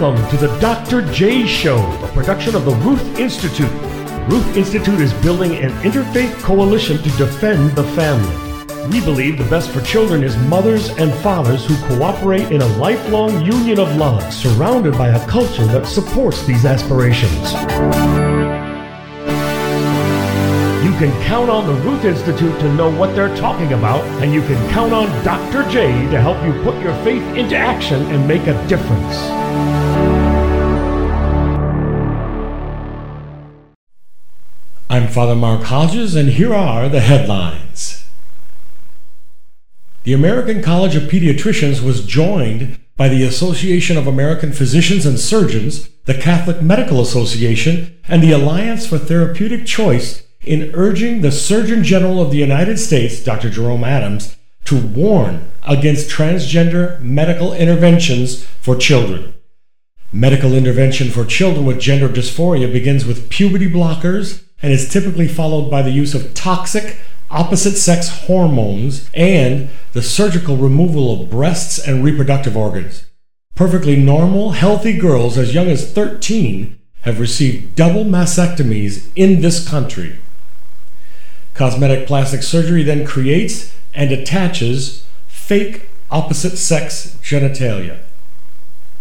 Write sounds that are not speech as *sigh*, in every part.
Welcome to the Dr. J Show, a production of the Ruth Institute. Ruth Institute is building an interfaith coalition to defend the family. We believe the best for children is mothers and fathers who cooperate in a lifelong union of love, surrounded by a culture that supports these aspirations. You can count on the Ruth Institute to know what they're talking about, and you can count on Dr. J to help you put your faith into action and make a difference. I'm Father Mark Hodges, and here are the headlines. The American College of Pediatricians was joined by the Association of American Physicians and Surgeons, the Catholic Medical Association, and the Alliance for Therapeutic Choice in urging the Surgeon General of the United States, Dr. Jerome Adams, to warn against transgender medical interventions for children. Medical intervention for children with gender dysphoria begins with puberty blockers and is typically followed by the use of toxic opposite sex hormones and the surgical removal of breasts and reproductive organs. Perfectly normal, healthy girls as young as 13 have received double mastectomies in this country. Cosmetic plastic surgery then creates and attaches fake opposite sex genitalia.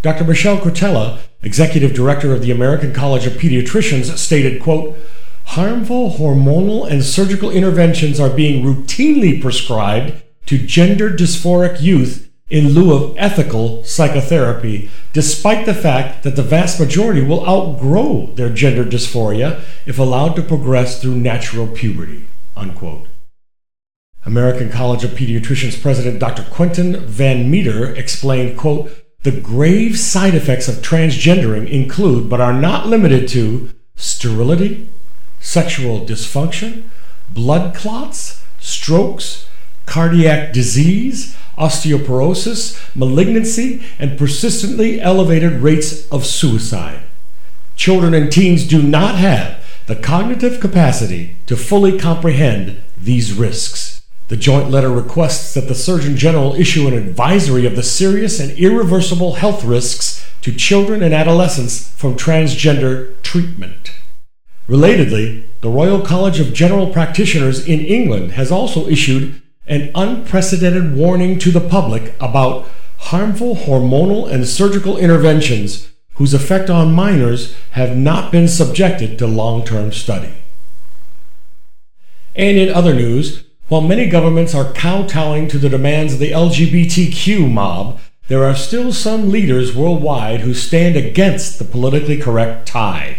Dr. Michelle Cretella, executive director of the American College of Pediatricians, stated, quote, harmful hormonal and surgical interventions are being routinely prescribed to gender dysphoric youth in lieu of ethical psychotherapy, despite the fact that the vast majority will outgrow their gender dysphoria if allowed to progress through natural puberty. Unquote. American College of Pediatricians President Dr. Quentin Van Meter explained, quote, the grave side effects of transgendering include, but are not limited to, sterility, sexual dysfunction, blood clots, strokes, cardiac disease, osteoporosis, malignancy, and persistently elevated rates of suicide. Children and teens do not have the cognitive capacity to fully comprehend these risks. The joint letter requests that the Surgeon General issue an advisory of the serious and irreversible health risks to children and adolescents from transgender treatment. Relatedly, the Royal College of General Practitioners in England has also issued an unprecedented warning to the public about harmful hormonal and surgical interventions whose effect on minors have not been subjected to long term study. And in other news, while many governments are kowtowing to the demands of the LGBTQ mob, there are still some leaders worldwide who stand against the politically correct tide.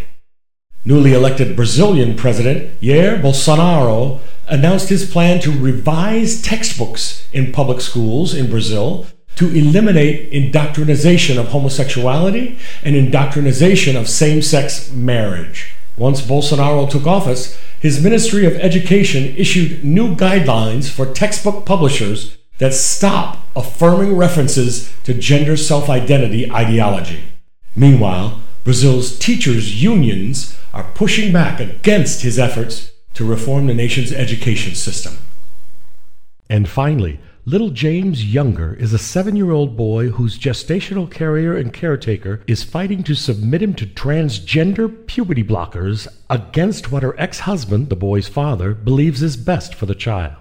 Newly elected Brazilian President Jair Bolsonaro announced his plan to revise textbooks in public schools in Brazil to eliminate indoctrination of homosexuality and indoctrination of same sex marriage. Once Bolsonaro took office, his Ministry of Education issued new guidelines for textbook publishers that stop affirming references to gender self identity ideology. Meanwhile, Brazil's teachers' unions are pushing back against his efforts to reform the nation's education system. And finally, Little James Younger is a seven year old boy whose gestational carrier and caretaker is fighting to submit him to transgender puberty blockers against what her ex husband, the boy's father, believes is best for the child.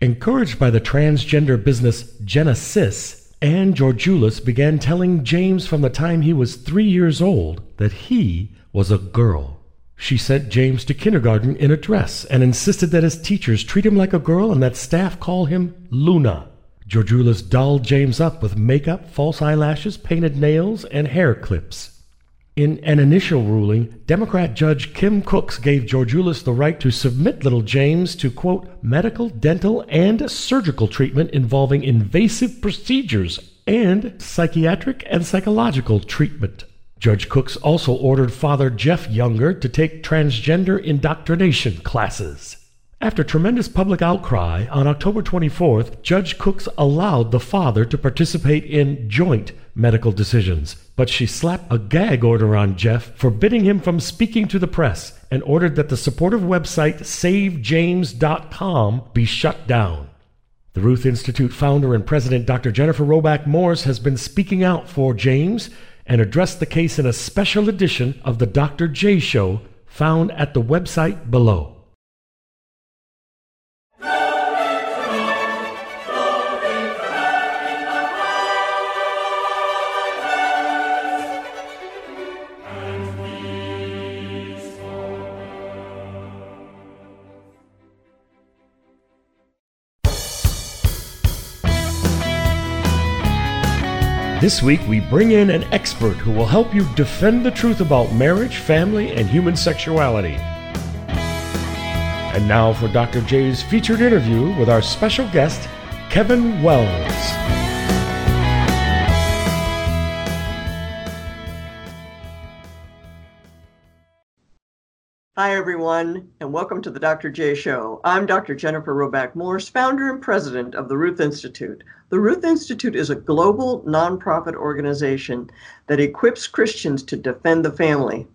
Encouraged by the transgender business Genesis, Anne Georgulas began telling James from the time he was three years old that he was a girl. She sent James to kindergarten in a dress and insisted that his teachers treat him like a girl and that staff call him Luna. Georgulas dolled James up with makeup, false eyelashes, painted nails, and hair clips. In an initial ruling, Democrat Judge Kim Cooks gave Georgulas the right to submit little James to, quote, medical, dental, and surgical treatment involving invasive procedures and psychiatric and psychological treatment. Judge Cooks also ordered Father Jeff Younger to take transgender indoctrination classes. After tremendous public outcry, on October 24th, Judge Cooks allowed the father to participate in joint medical decisions, but she slapped a gag order on Jeff, forbidding him from speaking to the press, and ordered that the supportive website SaveJames.com be shut down. The Ruth Institute founder and president Dr. Jennifer Roback Morse has been speaking out for James and addressed the case in a special edition of the Dr. J Show found at the website below. This week, we bring in an expert who will help you defend the truth about marriage, family, and human sexuality. And now for Dr. J's featured interview with our special guest, Kevin Wells. Hi, everyone, and welcome to the Dr. J Show. I'm Dr. Jennifer Roback Morse, founder and president of the Ruth Institute. The Ruth Institute is a global nonprofit organization that equips Christians to defend the family.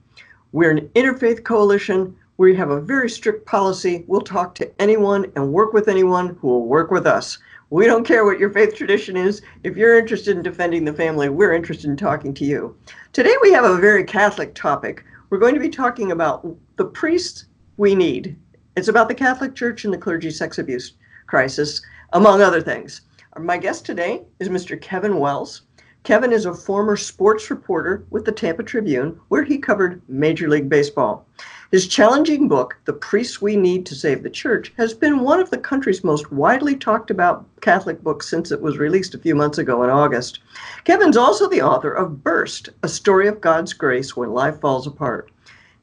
We're an interfaith coalition. We have a very strict policy. We'll talk to anyone and work with anyone who will work with us. We don't care what your faith tradition is. If you're interested in defending the family, we're interested in talking to you. Today, we have a very Catholic topic we're going to be talking about the priests we need. It's about the Catholic Church and the clergy sex abuse crisis, among other things. My guest today is Mr. Kevin Wells. Kevin is a former sports reporter with the Tampa Tribune, where he covered Major League Baseball. His challenging book, The Priests We Need to Save the Church, has been one of the country's most widely talked about Catholic books since it was released a few months ago in August. Kevin's also the author of Burst, a story of God's grace when life falls apart.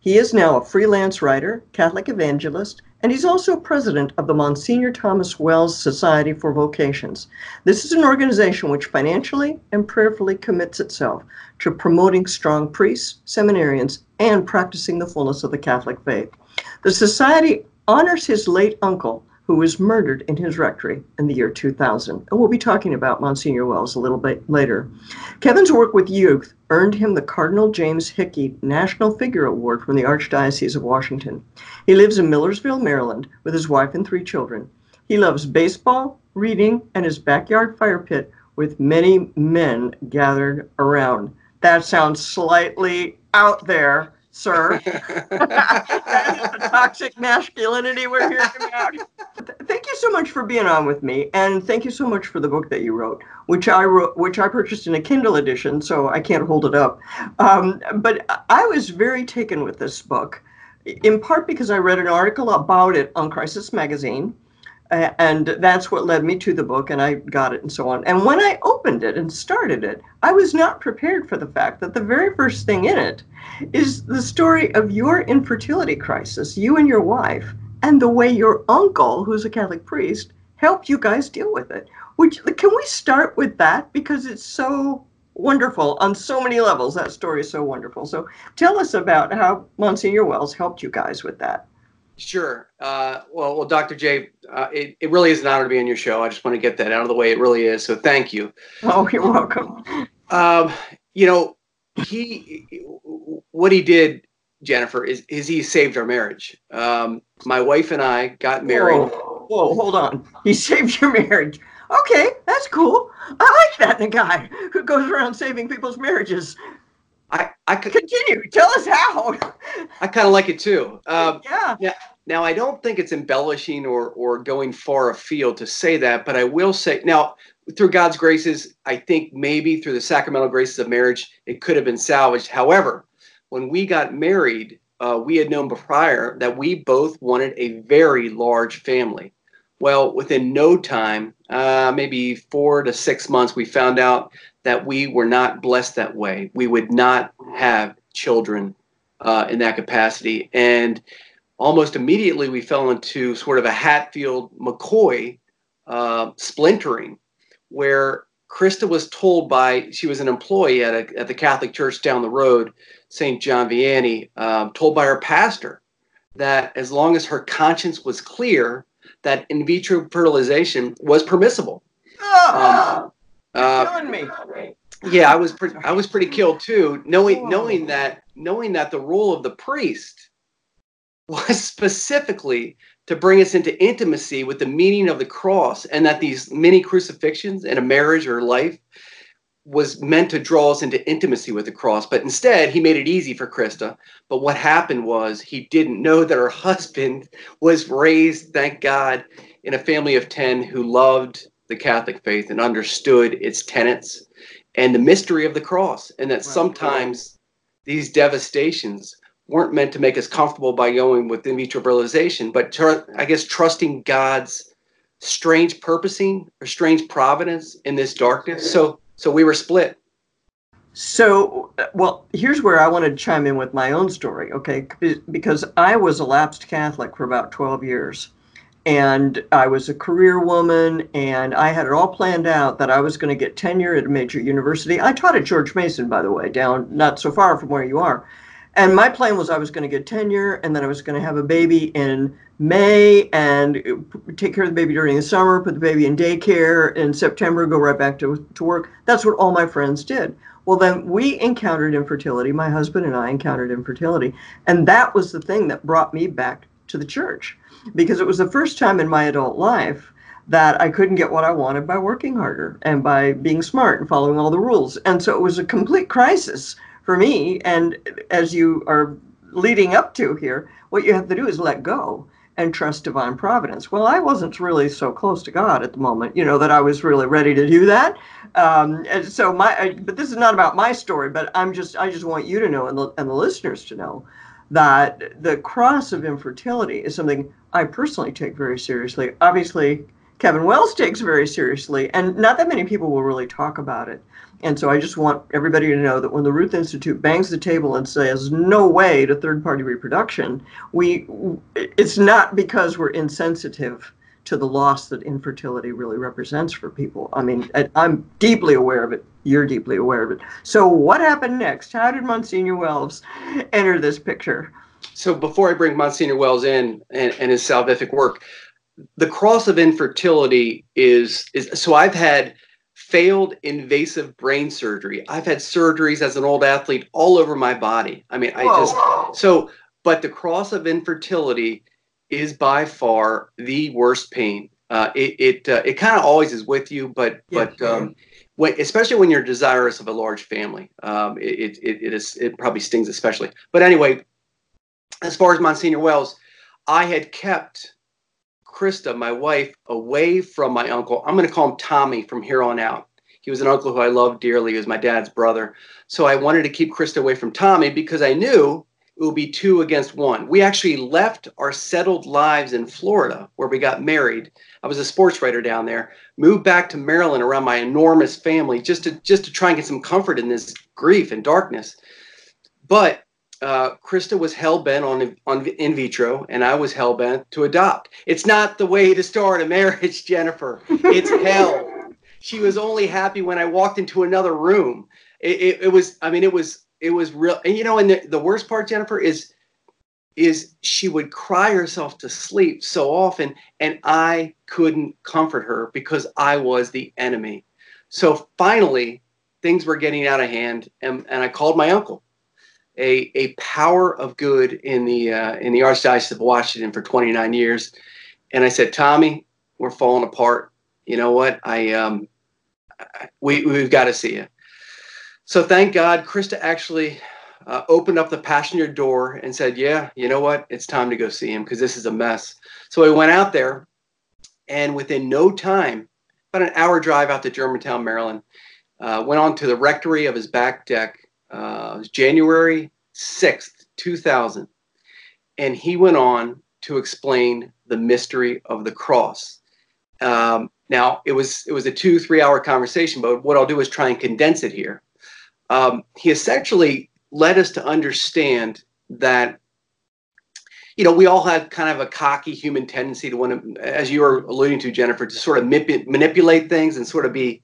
He is now a freelance writer, Catholic evangelist, and he's also president of the Monsignor Thomas Wells Society for Vocations. This is an organization which financially and prayerfully commits itself to promoting strong priests, seminarians, and practicing the fullness of the Catholic faith. The Society honors his late uncle, who was murdered in his rectory in the year 2000. And we'll be talking about Monsignor Wells a little bit later. Kevin's work with youth earned him the Cardinal James Hickey National Figure Award from the Archdiocese of Washington. He lives in Millersville, Maryland, with his wife and three children. He loves baseball, reading, and his backyard fire pit with many men gathered around. That sounds slightly out there, sir. *laughs* that is the toxic masculinity we're hearing about. Thank you so much for being on with me, and thank you so much for the book that you wrote, which I wrote, which I purchased in a Kindle edition, so I can't hold it up. Um, but I was very taken with this book, in part because I read an article about it on Crisis Magazine and that's what led me to the book and i got it and so on. And when i opened it and started it i was not prepared for the fact that the very first thing in it is the story of your infertility crisis you and your wife and the way your uncle who's a catholic priest helped you guys deal with it. Which can we start with that? Because it's so wonderful on so many levels. That story is so wonderful. So tell us about how monsignor wells helped you guys with that Sure. Uh, well, well, Dr. J, uh, it, it really is an honor to be on your show. I just want to get that out of the way. It really is. So thank you. Oh, you're welcome. Um, you know, he, what he did, Jennifer, is, is he saved our marriage. Um, my wife and I got married. Whoa, whoa, hold on. He saved your marriage. Okay, that's cool. I like that in a guy who goes around saving people's marriages. I, I could continue. Tell us how. *laughs* I kind of like it too. Um, yeah. Now, now, I don't think it's embellishing or or going far afield to say that, but I will say now through God's graces, I think maybe through the sacramental graces of marriage, it could have been salvaged. However, when we got married, uh, we had known prior that we both wanted a very large family. Well, within no time, uh, maybe four to six months, we found out that we were not blessed that way. We would not have children uh, in that capacity. And almost immediately, we fell into sort of a Hatfield McCoy uh, splintering, where Krista was told by, she was an employee at, a, at the Catholic Church down the road, St. John Vianney, um, told by her pastor that as long as her conscience was clear, that in vitro fertilization was permissible. Oh. Um, uh, killing me. Yeah, I was pretty, I was pretty killed too, knowing Whoa. knowing that knowing that the role of the priest was *laughs* specifically to bring us into intimacy with the meaning of the cross, and that these many crucifixions in a marriage or life was meant to draw us into intimacy with the cross, but instead he made it easy for Krista. But what happened was he didn't know that her *laughs* husband was raised, thank God, in a family of 10 who loved the Catholic faith and understood its tenets and the mystery of the cross, and that right. sometimes these devastations weren't meant to make us comfortable by going with in vitro fertilization, but tr- I guess trusting God's strange purposing or strange providence in this darkness. So so we were split. So, well, here's where I want to chime in with my own story, okay? Because I was a lapsed Catholic for about 12 years. And I was a career woman, and I had it all planned out that I was going to get tenure at a major university. I taught at George Mason, by the way, down not so far from where you are. And my plan was I was going to get tenure, and then I was going to have a baby in May and uh, take care of the baby during the summer, put the baby in daycare in September, go right back to, to work. That's what all my friends did. Well, then we encountered infertility. My husband and I encountered infertility. And that was the thing that brought me back to the church because it was the first time in my adult life that I couldn't get what I wanted by working harder and by being smart and following all the rules. And so it was a complete crisis for me. And as you are leading up to here, what you have to do is let go and trust divine providence. Well, I wasn't really so close to God at the moment, you know, that I was really ready to do that. Um, and so my, but this is not about my story, but I'm just, I just want you to know and the, and the listeners to know that the cross of infertility is something I personally take very seriously. Obviously, Kevin Wells takes very seriously, and not that many people will really talk about it. And so I just want everybody to know that when the Ruth Institute bangs the table and says no way to third party reproduction, we it's not because we're insensitive to the loss that infertility really represents for people. I mean, I'm deeply aware of it. You're deeply aware of it. So what happened next? How did Monsignor Wells enter this picture? So before I bring Monsignor Wells in and, and his salvific work, the cross of infertility is is so I've had failed invasive brain surgery. I've had surgeries as an old athlete all over my body. I mean, I just so but the cross of infertility is by far the worst pain. Uh, it it uh, it kind of always is with you, but yeah, but um, when, especially when you're desirous of a large family, um, it, it it is it probably stings especially. But anyway, as far as Monsignor Wells, I had kept Krista, my wife, away from my uncle. I'm going to call him Tommy from here on out. He was an uncle who I loved dearly. He was my dad's brother. So I wanted to keep Krista away from Tommy because I knew it would be two against one. We actually left our settled lives in Florida where we got married. I was a sports writer down there, moved back to Maryland around my enormous family just to just to try and get some comfort in this grief and darkness. But uh, Krista was hell bent on on in vitro, and I was hell bent to adopt. It's not the way to start a marriage, *laughs* Jennifer. It's *laughs* hell. She was only happy when I walked into another room. It, it, it was, I mean, it was it was real. And you know, and the, the worst part, Jennifer, is is she would cry herself to sleep so often, and I couldn't comfort her because I was the enemy. So finally, things were getting out of hand, and, and I called my uncle a, a power of good in the uh, in the Archdiocese of Washington for 29 years. And I said, Tommy, we're falling apart. You know what? I um, we we've got to see you. So thank God, Krista actually uh, opened up the passenger door and said, "Yeah, you know what? It's time to go see him because this is a mess." So I went out there, and within no time, about an hour drive out to Germantown, Maryland, uh, went on to the rectory of his back deck uh, January 6th, 2000. And he went on to explain the mystery of the cross. Um, now, it was it was a two three hour conversation, but what I'll do is try and condense it here. Um, he essentially led us to understand that you know we all have kind of a cocky human tendency to want to, as you were alluding to, Jennifer, to sort of manip- manipulate things and sort of be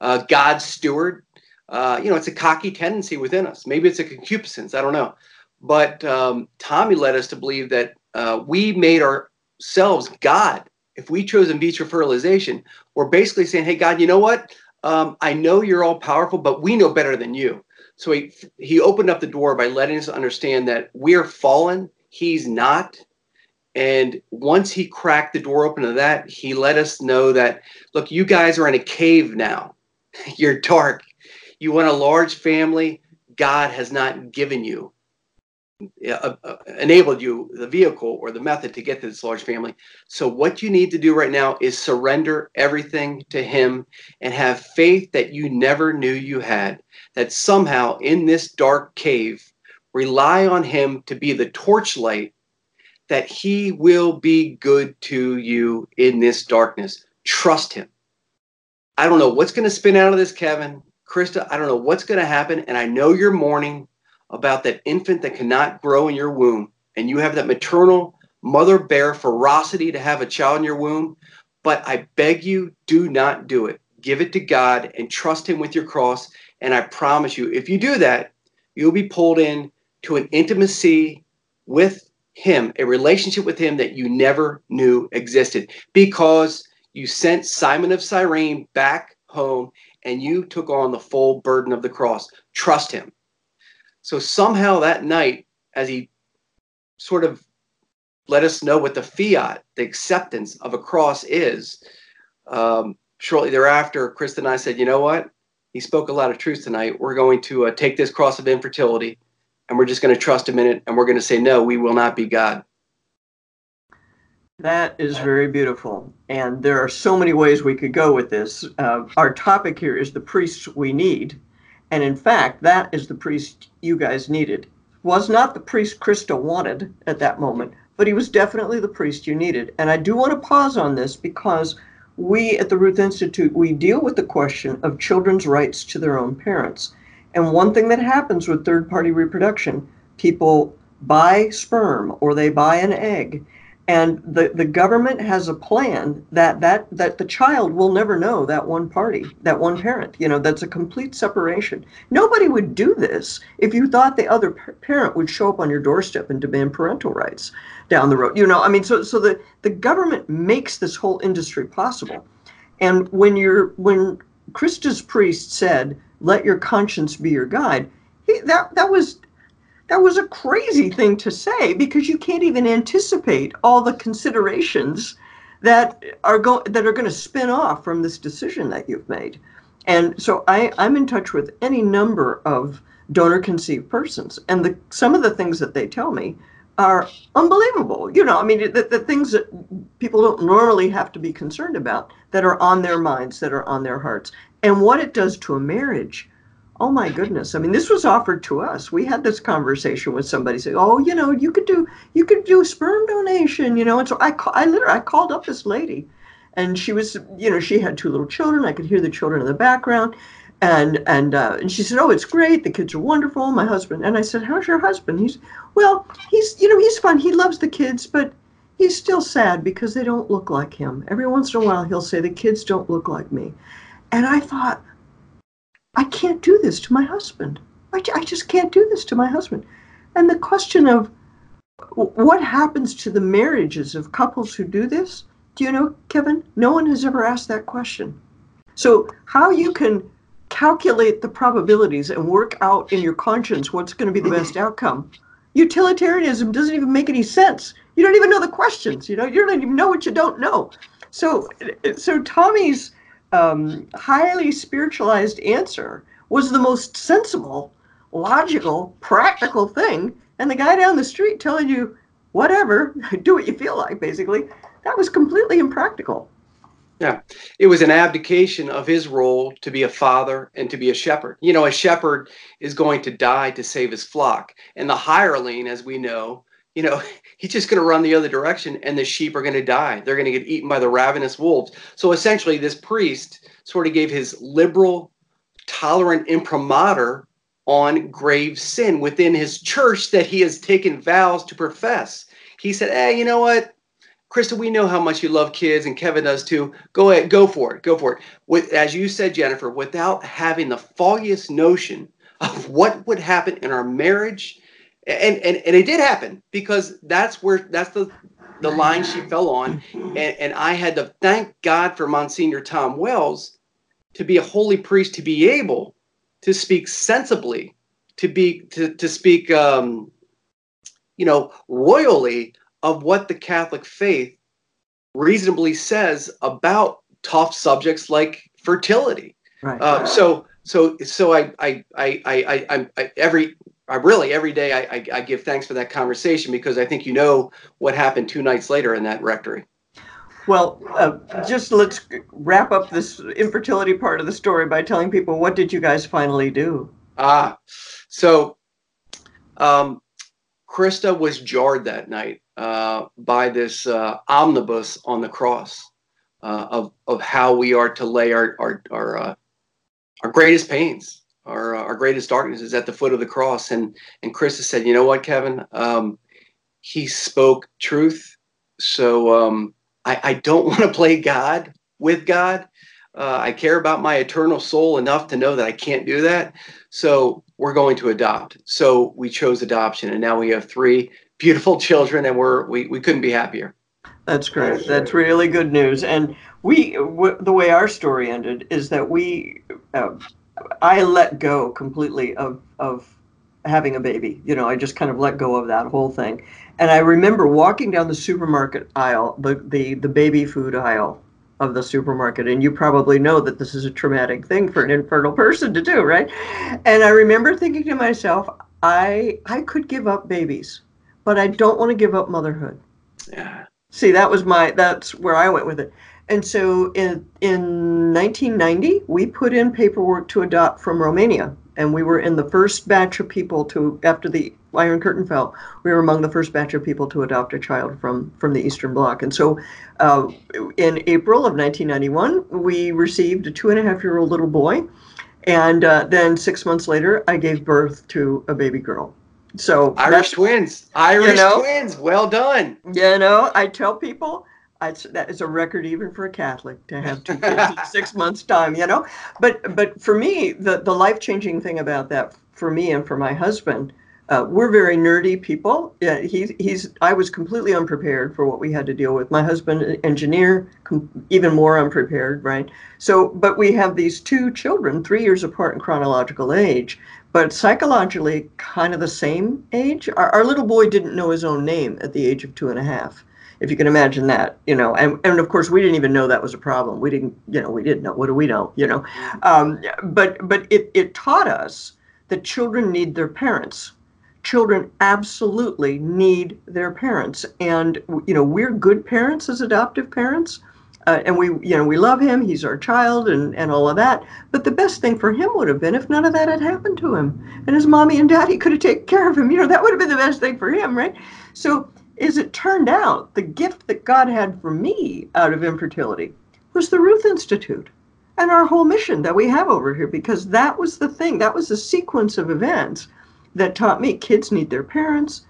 uh, God's steward uh, you know, it's a cocky tendency within us. Maybe it's a concupiscence. I don't know. But um, Tommy led us to believe that uh, we made ourselves God. If we chose in vitro fertilization, we're basically saying, hey, God, you know what? Um, I know you're all powerful, but we know better than you. So he, he opened up the door by letting us understand that we're fallen, he's not. And once he cracked the door open to that, he let us know that, look, you guys are in a cave now. *laughs* You're dark You want a large family? God has not given you, uh, uh, enabled you the vehicle or the method to get to this large family. So, what you need to do right now is surrender everything to Him and have faith that you never knew you had. That somehow in this dark cave, rely on Him to be the torchlight that He will be good to you in this darkness. Trust Him. I don't know what's going to spin out of this, Kevin. Krista, I don't know what's going to happen. And I know you're mourning about that infant that cannot grow in your womb. And you have that maternal mother bear ferocity to have a child in your womb. But I beg you, do not do it. Give it to God and trust Him with your cross. And I promise you, if you do that, you'll be pulled in to an intimacy with Him, a relationship with Him that you never knew existed because you sent Simon of Cyrene back home and you took on the full burden of the cross. Trust him. So somehow that night, as he sort of let us know what the fiat, the acceptance of a cross is, um, shortly thereafter, Chris and I said, you know what? He spoke a lot of truth tonight. We're going to uh, take this cross of infertility and we're just going to trust him in it and we're going to say, no, we will not be God. That is very beautiful. And there are so many ways we could go with this. Uh, our topic here is the priests we need. And in fact, that is the priest you guys needed. Was not the priest Krista wanted at that moment, but he was definitely the priest you needed. And I do want to pause on this because we at the Ruth Institute, we deal with the question of children's rights to their own parents. And one thing that happens with third party reproduction, people buy sperm or they buy an egg and the, the government has a plan that, that that the child will never know that one party that one parent you know that's a complete separation. Nobody would do this if you thought the other parent would show up on your doorstep and demand parental rights down the road you know? I mean so so the, the government makes this whole industry possible. And when you're when krista's priest said let your conscience be your guide he, that that was that was a crazy thing to say because you can't even anticipate all the considerations that are going that are going to spin off from this decision that you've made. And so I, I'm in touch with any number of donor conceived persons, and the some of the things that they tell me are unbelievable. You know, I mean, the, the things that people don't normally have to be concerned about that are on their minds, that are on their hearts, and what it does to a marriage oh my goodness. I mean this was offered to us. We had this conversation with somebody saying oh you know you could do you could do sperm donation you know and so i i literally i called up this lady and she was you know she had two little children. I could hear the children in the background. And and uh, and she said oh it's great. The kids are wonderful. My husband and i said how's your husband? He's well he's you know he's fun he loves the kids but he's still sad because they don't look like him. Every once in a while he'll say the kids don't look like me. And i thought I can't do this to my husband. I, I just can't do this to my husband. And the question of what happens to the marriages of couples who do this, do you know, Kevin? No one has ever asked that question. So, how you can calculate the probabilities and work out in your conscience what's going to be the best *laughs* outcome. Utilitarianism doesn't even make any sense. You don't even know the questions. You know, you don't even know what you don't know. So, so Tommy's um, highly spiritualized answer was the most sensible, logical, practical thing. And the guy down the street telling you, whatever, *laughs* do what you feel like, basically, that was completely impractical. Yeah, it was an abdication of his role to be a father and to be a shepherd. You know, a shepherd is going to die to save his flock. And the hireling, as we know, you know, *laughs* he's just going to run the other direction and the sheep are going to die. They're going to get eaten by the ravenous wolves. So essentially, this priest sort of gave his liberal, tolerant imprimatur on grave sin within his church that he has taken vows to profess. He said, Hey, you know what? Krista, we know how much you love kids, and Kevin does too. Go ahead, go for it, go for it. With, as you said, Jennifer, without having the foggiest notion of what would happen in our marriage and and and it did happen because that's where that's the the line she fell on and, and i had to thank god for monsignor tom wells to be a holy priest to be able to speak sensibly to be to, to speak um, you know royally of what the catholic faith reasonably says about tough subjects like fertility right. Uh, so so so I I I I, I, I every I really every day I, I, I give thanks for that conversation because I think you know what happened two nights later in that rectory. Well, uh, just let's wrap up this infertility part of the story by telling people what did you guys finally do? Ah, so um, Krista was jarred that night uh, by this uh, omnibus on the cross uh, of of how we are to lay our our our, uh, our greatest pains, our uh, our greatest darkness is at the foot of the cross. And and Chris has said, you know what, Kevin, um, he spoke truth. So um, I, I don't *laughs* want to play God with God. Uh, I care about my eternal soul enough to know that I can't do that. So we're going to adopt. So we chose adoption, and now we have three beautiful *laughs* children, and we're we, we couldn't be happier. That's great. That's really good news. And we, w- the way our story ended is that we, uh, I let go completely of of having a baby. You know, I just kind of let go of that whole thing. And I remember walking down the supermarket aisle, the the the baby food aisle of the supermarket, and you probably know that this is a traumatic thing for an infertile person to do, right? And I remember thinking to myself, I I could give up babies, but I don't want to give up motherhood. Yeah. See, that was my that's where I went with it. And so in in 1990, we put in paperwork to adopt from Romania, and we were in the first batch of people to after the Iron Curtain fell. We were among the first batch of people to adopt a child from from the Eastern Bloc. And so, uh, in April of 1991, we received a two and a half year old little boy, and uh, then six months later, I gave birth to a baby girl. So Irish twins, Irish you know, twins, well done. You know, I tell people I, that is a record even for a Catholic to have two kids in *laughs* six months' time. You know, but but for me, the the life changing thing about that for me and for my husband, uh, we're very nerdy people. Yeah, he, he's. I was completely unprepared for what we had to deal with. My husband, engineer, com- even more unprepared, right? So, but we have these two children, three years apart in chronological age, but psychologically kind of the same age. Our, our, little boy didn't know his own name at the age of two and a half, if you can imagine that, you know. And, and of course, we didn't even know that was a problem. We didn't, you know, we didn't know. What do we know, you know? Um, but but it, it taught us that children need their parents. Children absolutely need their parents, and you know we're good parents as adoptive parents uh, and we you know we love him he's our child and and all of that but the best thing for him would have been if none of that had happened to him and his mommy and daddy could have taken care of him you know that would have been the best thing for him right so as it turned out the gift that god had for me out of infertility was the ruth institute and our whole mission that we have over here because that was the thing that was the sequence of events that taught me kids need their parents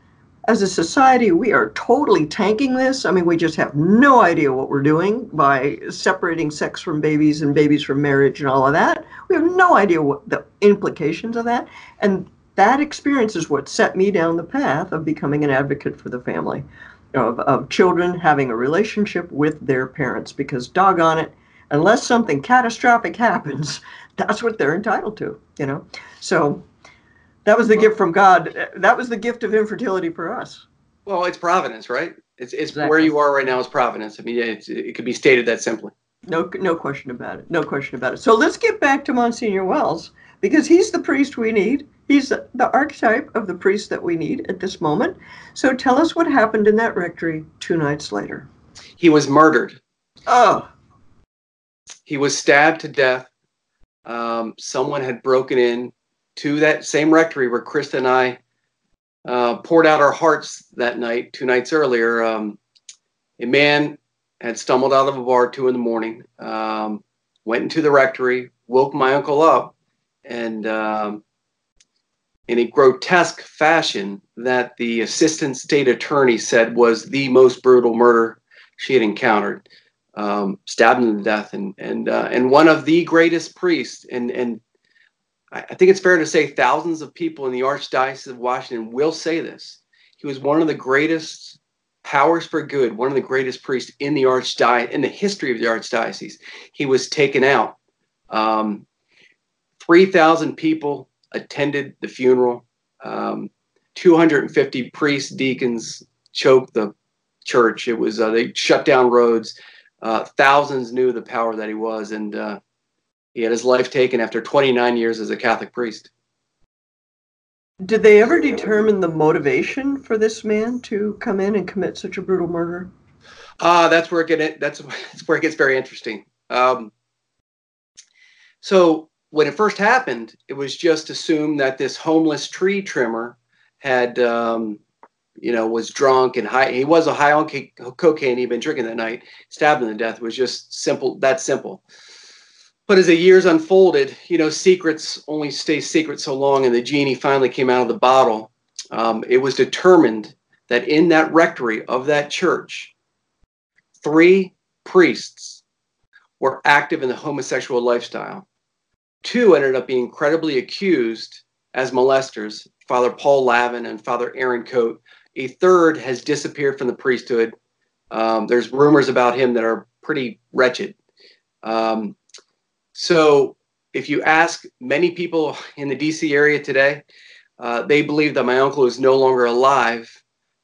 as a society, we are totally tanking this. I mean, we just have no idea what we're doing by separating sex from babies and babies from marriage and all of that. We have no idea what the implications of that. And that experience is what set me down the path of becoming an advocate for the family, of, of children having a relationship with their parents, because doggone it, unless something catastrophic happens, *laughs* that's what they're entitled to, you know? So that was the gift from God. That was the gift of infertility for us. Well, it's providence, right? It's, it's exactly. where you are right now is providence. I mean, it could be stated that simply. No, no question about it. No question about it. So let's get back to Monsignor Wells because he's the priest we need. He's the archetype of the priest that we need at this moment. So tell us what happened in that rectory two nights later. He was murdered. Oh. He was stabbed to death. Um, someone had broken in to that same rectory where Krista and I uh, poured out our hearts that night, two nights earlier. Um, a man had stumbled out of a bar two in the morning, um, went into the rectory, woke my uncle up, and um, in a grotesque fashion that the assistant state attorney said was the most brutal murder she had encountered. Um, stabbed him to death, and and uh, and one of the greatest priests, and and I think it's fair to say thousands of people in the Archdiocese of Washington will say this. He was one of the greatest powers for good, one of the greatest priests in the Archdiocese, in the history of the Archdiocese. He was taken out. Um, 3,000 people attended the funeral. Um, 250 priests, deacons choked the church. It was, uh, they shut down roads. Uh, thousands knew the power that he was. And, uh, he had his life taken after 29 years as a Catholic priest. Did they ever determine the motivation for this man to come in and commit such a brutal murder? Ah, uh, that's where it get that's, *laughs* that's where it gets very interesting. Um, so when it first happened, it was just assumed that this homeless tree trimmer had, um, you know, was drunk and high. He was a high on cocaine. He'd been drinking that night, stabbed him to death. It was just simple. That simple. But as the years unfolded, you know, secrets only stay secret so long, and the genie finally came out of the bottle. Um, it was determined that in that rectory of that church, three priests were active in the homosexual lifestyle. Two ended up being credibly accused as molesters, Father Paul Lavin and Father Aaron Coate. A third has disappeared from the priesthood. Um, there's rumors about him that are pretty wretched. Um, so if you ask many people in the DC area today, uh, they believe that my uncle is no longer alive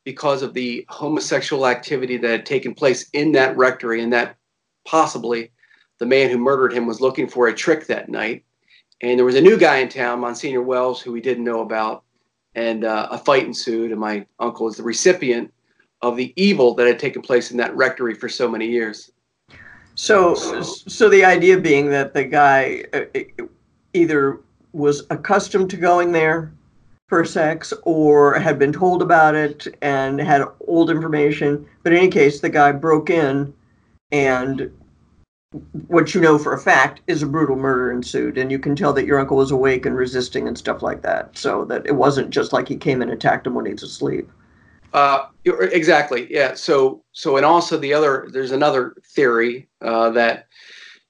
because of the homosexual activity that had taken place in that rectory and that possibly the man who murdered him was looking for a trick that night. And there was a new guy in town, Monsignor Wells, who we didn't know about. And uh, a fight ensued, and my uncle was the recipient of the evil that had taken place in that rectory for so many years. So, so the idea being that the guy uh, either was accustomed to going there for sex or had been told about it and had old information. But in any case, the guy broke in and what you know for a fact is a brutal murder ensued. And you can tell that your uncle was awake and resisting and stuff like that. So that it wasn't just like he came and attacked him when he was asleep. Uh, exactly. Yeah. So so and also the other there's another theory uh, that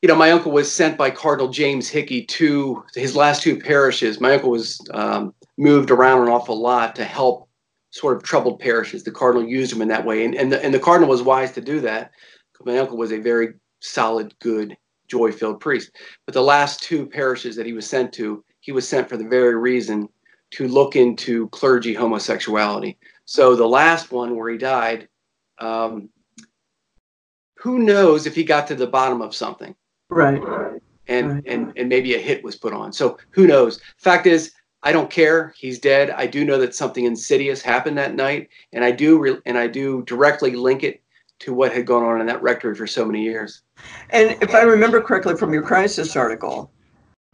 you know my uncle was sent by Cardinal James Hickey to his last two parishes. My uncle was um, moved around an awful lot to help sort of troubled parishes. The cardinal used him in that way, and and the, and the cardinal was wise to do that. My uncle was a very solid, good, joy-filled priest. But the last two parishes that he was sent to, he was sent for the very reason to look into clergy homosexuality so the last one where he died, um, who knows if he got to the bottom of something? Right. And right. and and maybe a hit was put on. So who knows? Fact is, I don't care. He's dead. I do know that something insidious happened that night, and I do re- and I do directly link it to what had gone on in that rectory for so many years. And if I remember correctly from your crisis article,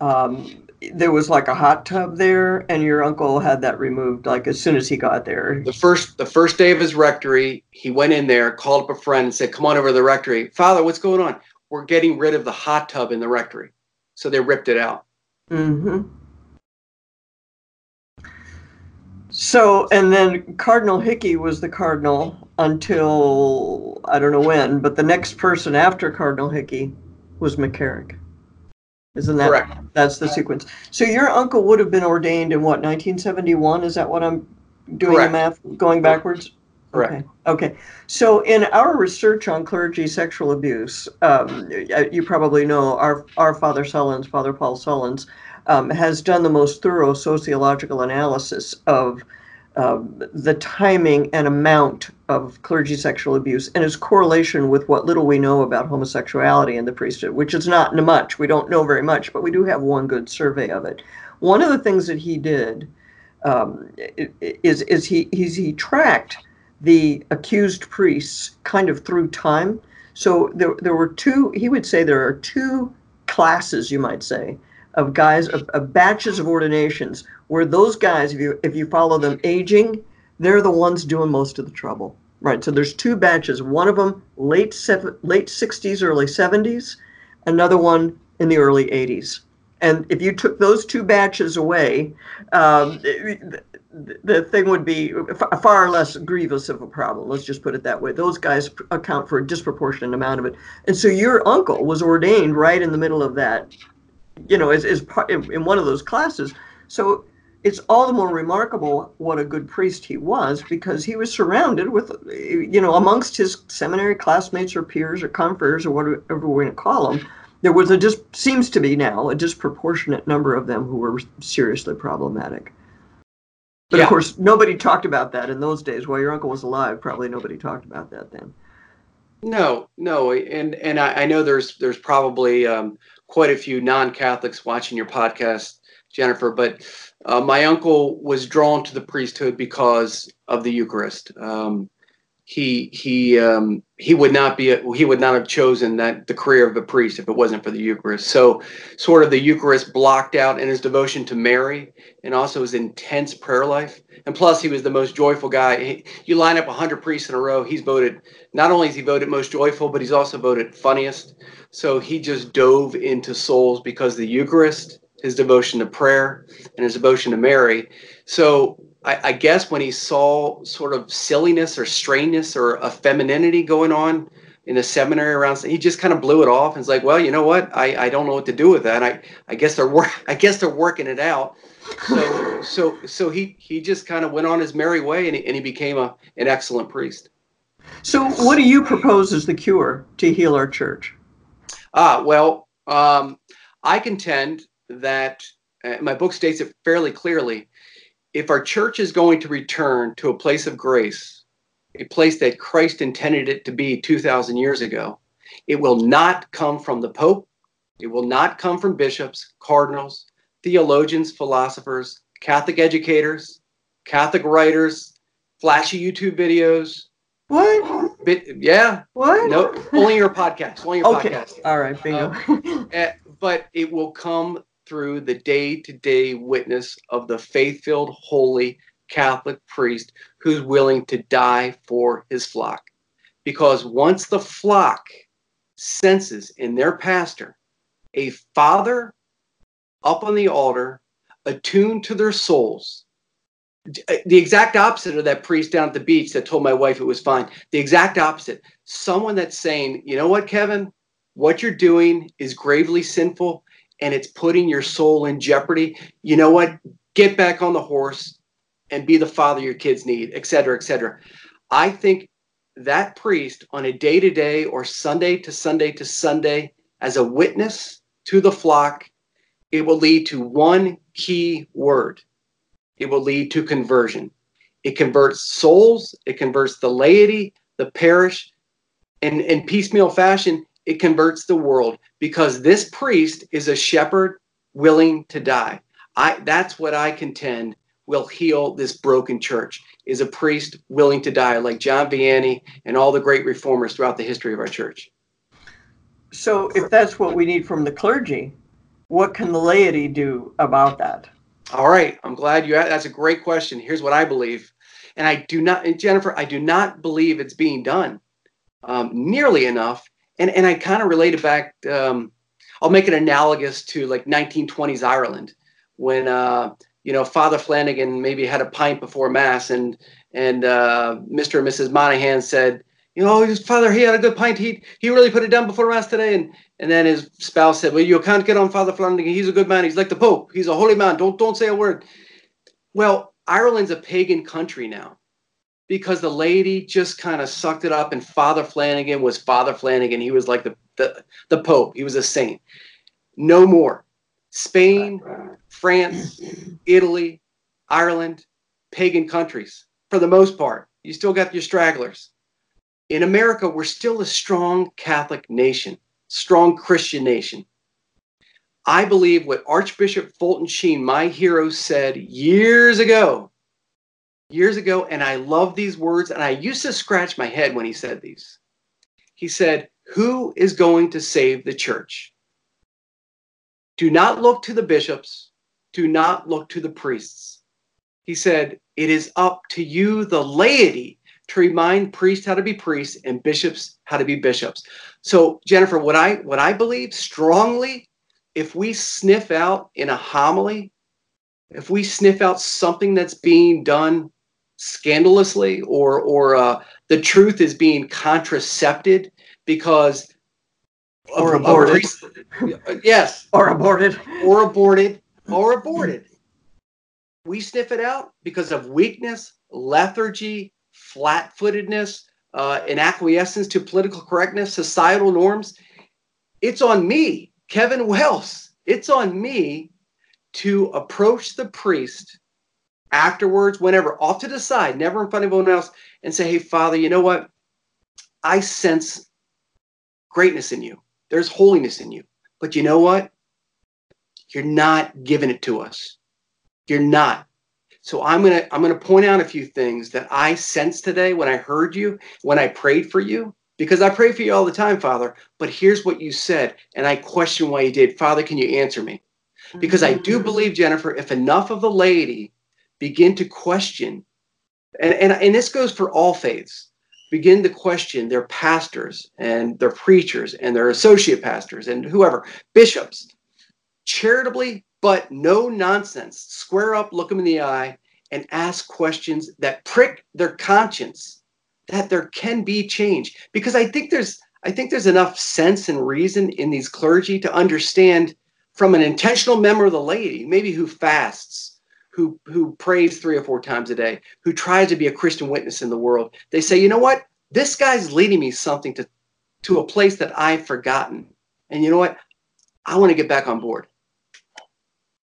um, there was like a hot tub there and your uncle had that removed like as soon as he got there. The first the first day of his rectory he went in there called up a friend and said come on over to the rectory. Father what's going on? We're getting rid of the hot tub in the rectory. So they ripped it out. Mm-hmm. So and then cardinal hickey was the cardinal until i don't know when but the next person after cardinal hickey was mccarrick isn't that Correct. that's the sequence? So your uncle would have been ordained in what 1971? Is that what I'm doing Correct. the math going backwards? Correct. Okay. Okay. So in our research on clergy sexual abuse, um, you probably know our our Father Sullins, Father Paul Sullins, um, has done the most thorough sociological analysis of um, the timing and amount of clergy sexual abuse and its correlation with what little we know about homosexuality in the priesthood, which is not much. We don't know very much, but we do have one good survey of it. One of the things that he did um, is, is he, he tracked the accused priests kind of through time. So there, there were two, he would say there are two classes, you might say, of guys, of, of batches of ordinations where those guys, if you if you follow them aging, they're the ones doing most of the trouble. Right. So there's two batches. One of them late late 60s, early 70s. Another one in the early 80s. And if you took those two batches away, um, the thing would be far less grievous of a problem. Let's just put it that way. Those guys account for a disproportionate amount of it. And so your uncle was ordained right in the middle of that, you know, as, as part in one of those classes. So it's all the more remarkable what a good priest he was because he was surrounded with, you know, amongst his seminary classmates or peers or confreres or whatever we're going to call them, there was a just seems to be now a disproportionate number of them who were seriously problematic. But yeah. of course, nobody talked about that in those days. While your uncle was alive, probably nobody talked about that then. No, no, and and I, I know there's there's probably um, quite a few non-Catholics watching your podcast, Jennifer, but uh, my uncle was drawn to the priesthood because of the Eucharist. Um, he he um, he would not be a, he would not have chosen that the career of a priest if it wasn't for the Eucharist. So, sort of the Eucharist blocked out in his devotion to Mary and also his intense prayer life. And plus, he was the most joyful guy. He, you line up hundred priests in a row, he's voted. Not only is he voted most joyful, but he's also voted funniest. So he just dove into souls because the Eucharist, his devotion to prayer, and his devotion to Mary. So I, I, guess when he saw sort of silliness or strangeness or a femininity going on in the seminary around, he just kind of blew it off and was like, "Well, you know what? I, I don't know what to do with that. I, I guess they're work. *laughs* I guess they're working it out." So so so he he just kind of went on his merry way and he, and he became a an excellent priest. So, what do you propose as the cure to heal our church? Ah, well, um, I contend that uh, my book states it fairly clearly if our church is going to return to a place of grace, a place that Christ intended it to be 2,000 years ago, it will not come from the Pope. It will not come from bishops, cardinals, theologians, philosophers, Catholic educators, Catholic writers, flashy YouTube videos. What? Bit, yeah. What? No, only your podcast. Only your okay. podcast. All right, bingo. Uh, but it will come through the day to day witness of the faith filled, holy Catholic priest who's willing to die for his flock. Because once the flock senses in their pastor a father up on the altar, attuned to their souls, the exact opposite of that priest down at the beach that told my wife it was fine. The exact opposite. Someone that's saying, you know what, Kevin, what you're doing is gravely sinful and it's putting your soul in jeopardy, you know what? Get back on the horse and be the father your kids need, et cetera, et cetera. I think that priest on a day to day or Sunday to Sunday to Sunday as a witness to the flock, it will lead to one key word. It will lead to conversion. It converts souls, it converts the laity, the parish, and in piecemeal fashion, it converts the world because this priest is a shepherd willing to die. I that's what I contend will heal this broken church is a priest willing to die like John Vianney and all the great reformers throughout the history of our church. So if that's what we need from the clergy, what can the laity do about that? All right, I'm glad you asked. That's a great question. Here's what I believe. And I do not, Jennifer, I do not believe it's being done um, nearly enough and and I kind of relate it back. Um, I'll make it analogous to like 1920s Ireland when uh, you know Father Flanagan maybe had a pint before mass and and uh, Mr. and Mrs. Monaghan said, you know, his father he had a good pint. He he really put it down before mass today. And and then his spouse said, well, you can't get on Father Flanagan. He's a good man. He's like the Pope. He's a holy man. Don't don't say a word. Well, Ireland's a pagan country now because the laity just kind of sucked it up and father flanagan was father flanagan. He was like the, the, the pope. He was a saint. No more. Spain france italy ireland pagan countries for the most part. You still got your stragglers. In america we're still a strong catholic nation strong christian nation. I believe what archbishop fulton sheen my hero said years ago years ago, and I love these words, and I used to scratch my head when he said these. He said, Who is going to save the church? Do not look to the bishops, do not look to the priests. He said, It is up to you, the laity, to remind priests how to be priests and bishops how to be bishops. So, Jennifer, what I what I believe strongly, if we sniff out in a homily, if we sniff out something that's being done scandalously or or uh, the truth is being contracepted because or aborted. yes, or aborted, or aborted, or aborted. We sniff it out because of weakness, lethargy, flat-footedness, uh, and acquiescence to political correctness, societal norms. It's on me, Kevin Wells. It's on me to approach the priest afterwards, whenever, off to the side, never in front of anyone else, and say, Hey, Father, you know what? I sense greatness in you. There's holiness in you. But you know what? You're not giving it to us. You're not. So I'm going to I'm going to point out a few things that I sensed today when I heard you, when I prayed for you, because I pray for you all the time, Father, but here's what you said and I question why you did. Father, can you answer me? Because I do mm-hmm. believe Jennifer, if enough of the laity begin to question and and, and this goes for all faiths begin to question their pastors and their preachers and their associate pastors and whoever, bishops, charitably, but no nonsense. Square up, look them in the eye, and ask questions that prick their conscience that there can be change. Because I think there's I think there's enough sense and reason in these clergy to understand from an intentional member of the laity, maybe who fasts, who who prays three or four times a day, who tries to be a Christian witness in the world. They say, you know what? This guy's leading me something to to a place that I've forgotten. And you know what? I want to get back on board.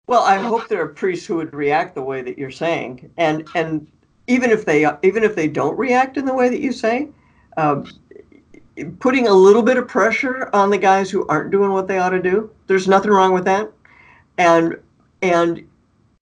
Well, I hope there are priests who would react the way that you're saying, and and even if they even if they don't react in the way that you say, um, putting a little bit of pressure on the guys who aren't doing what they ought to do. There's nothing wrong with that, and and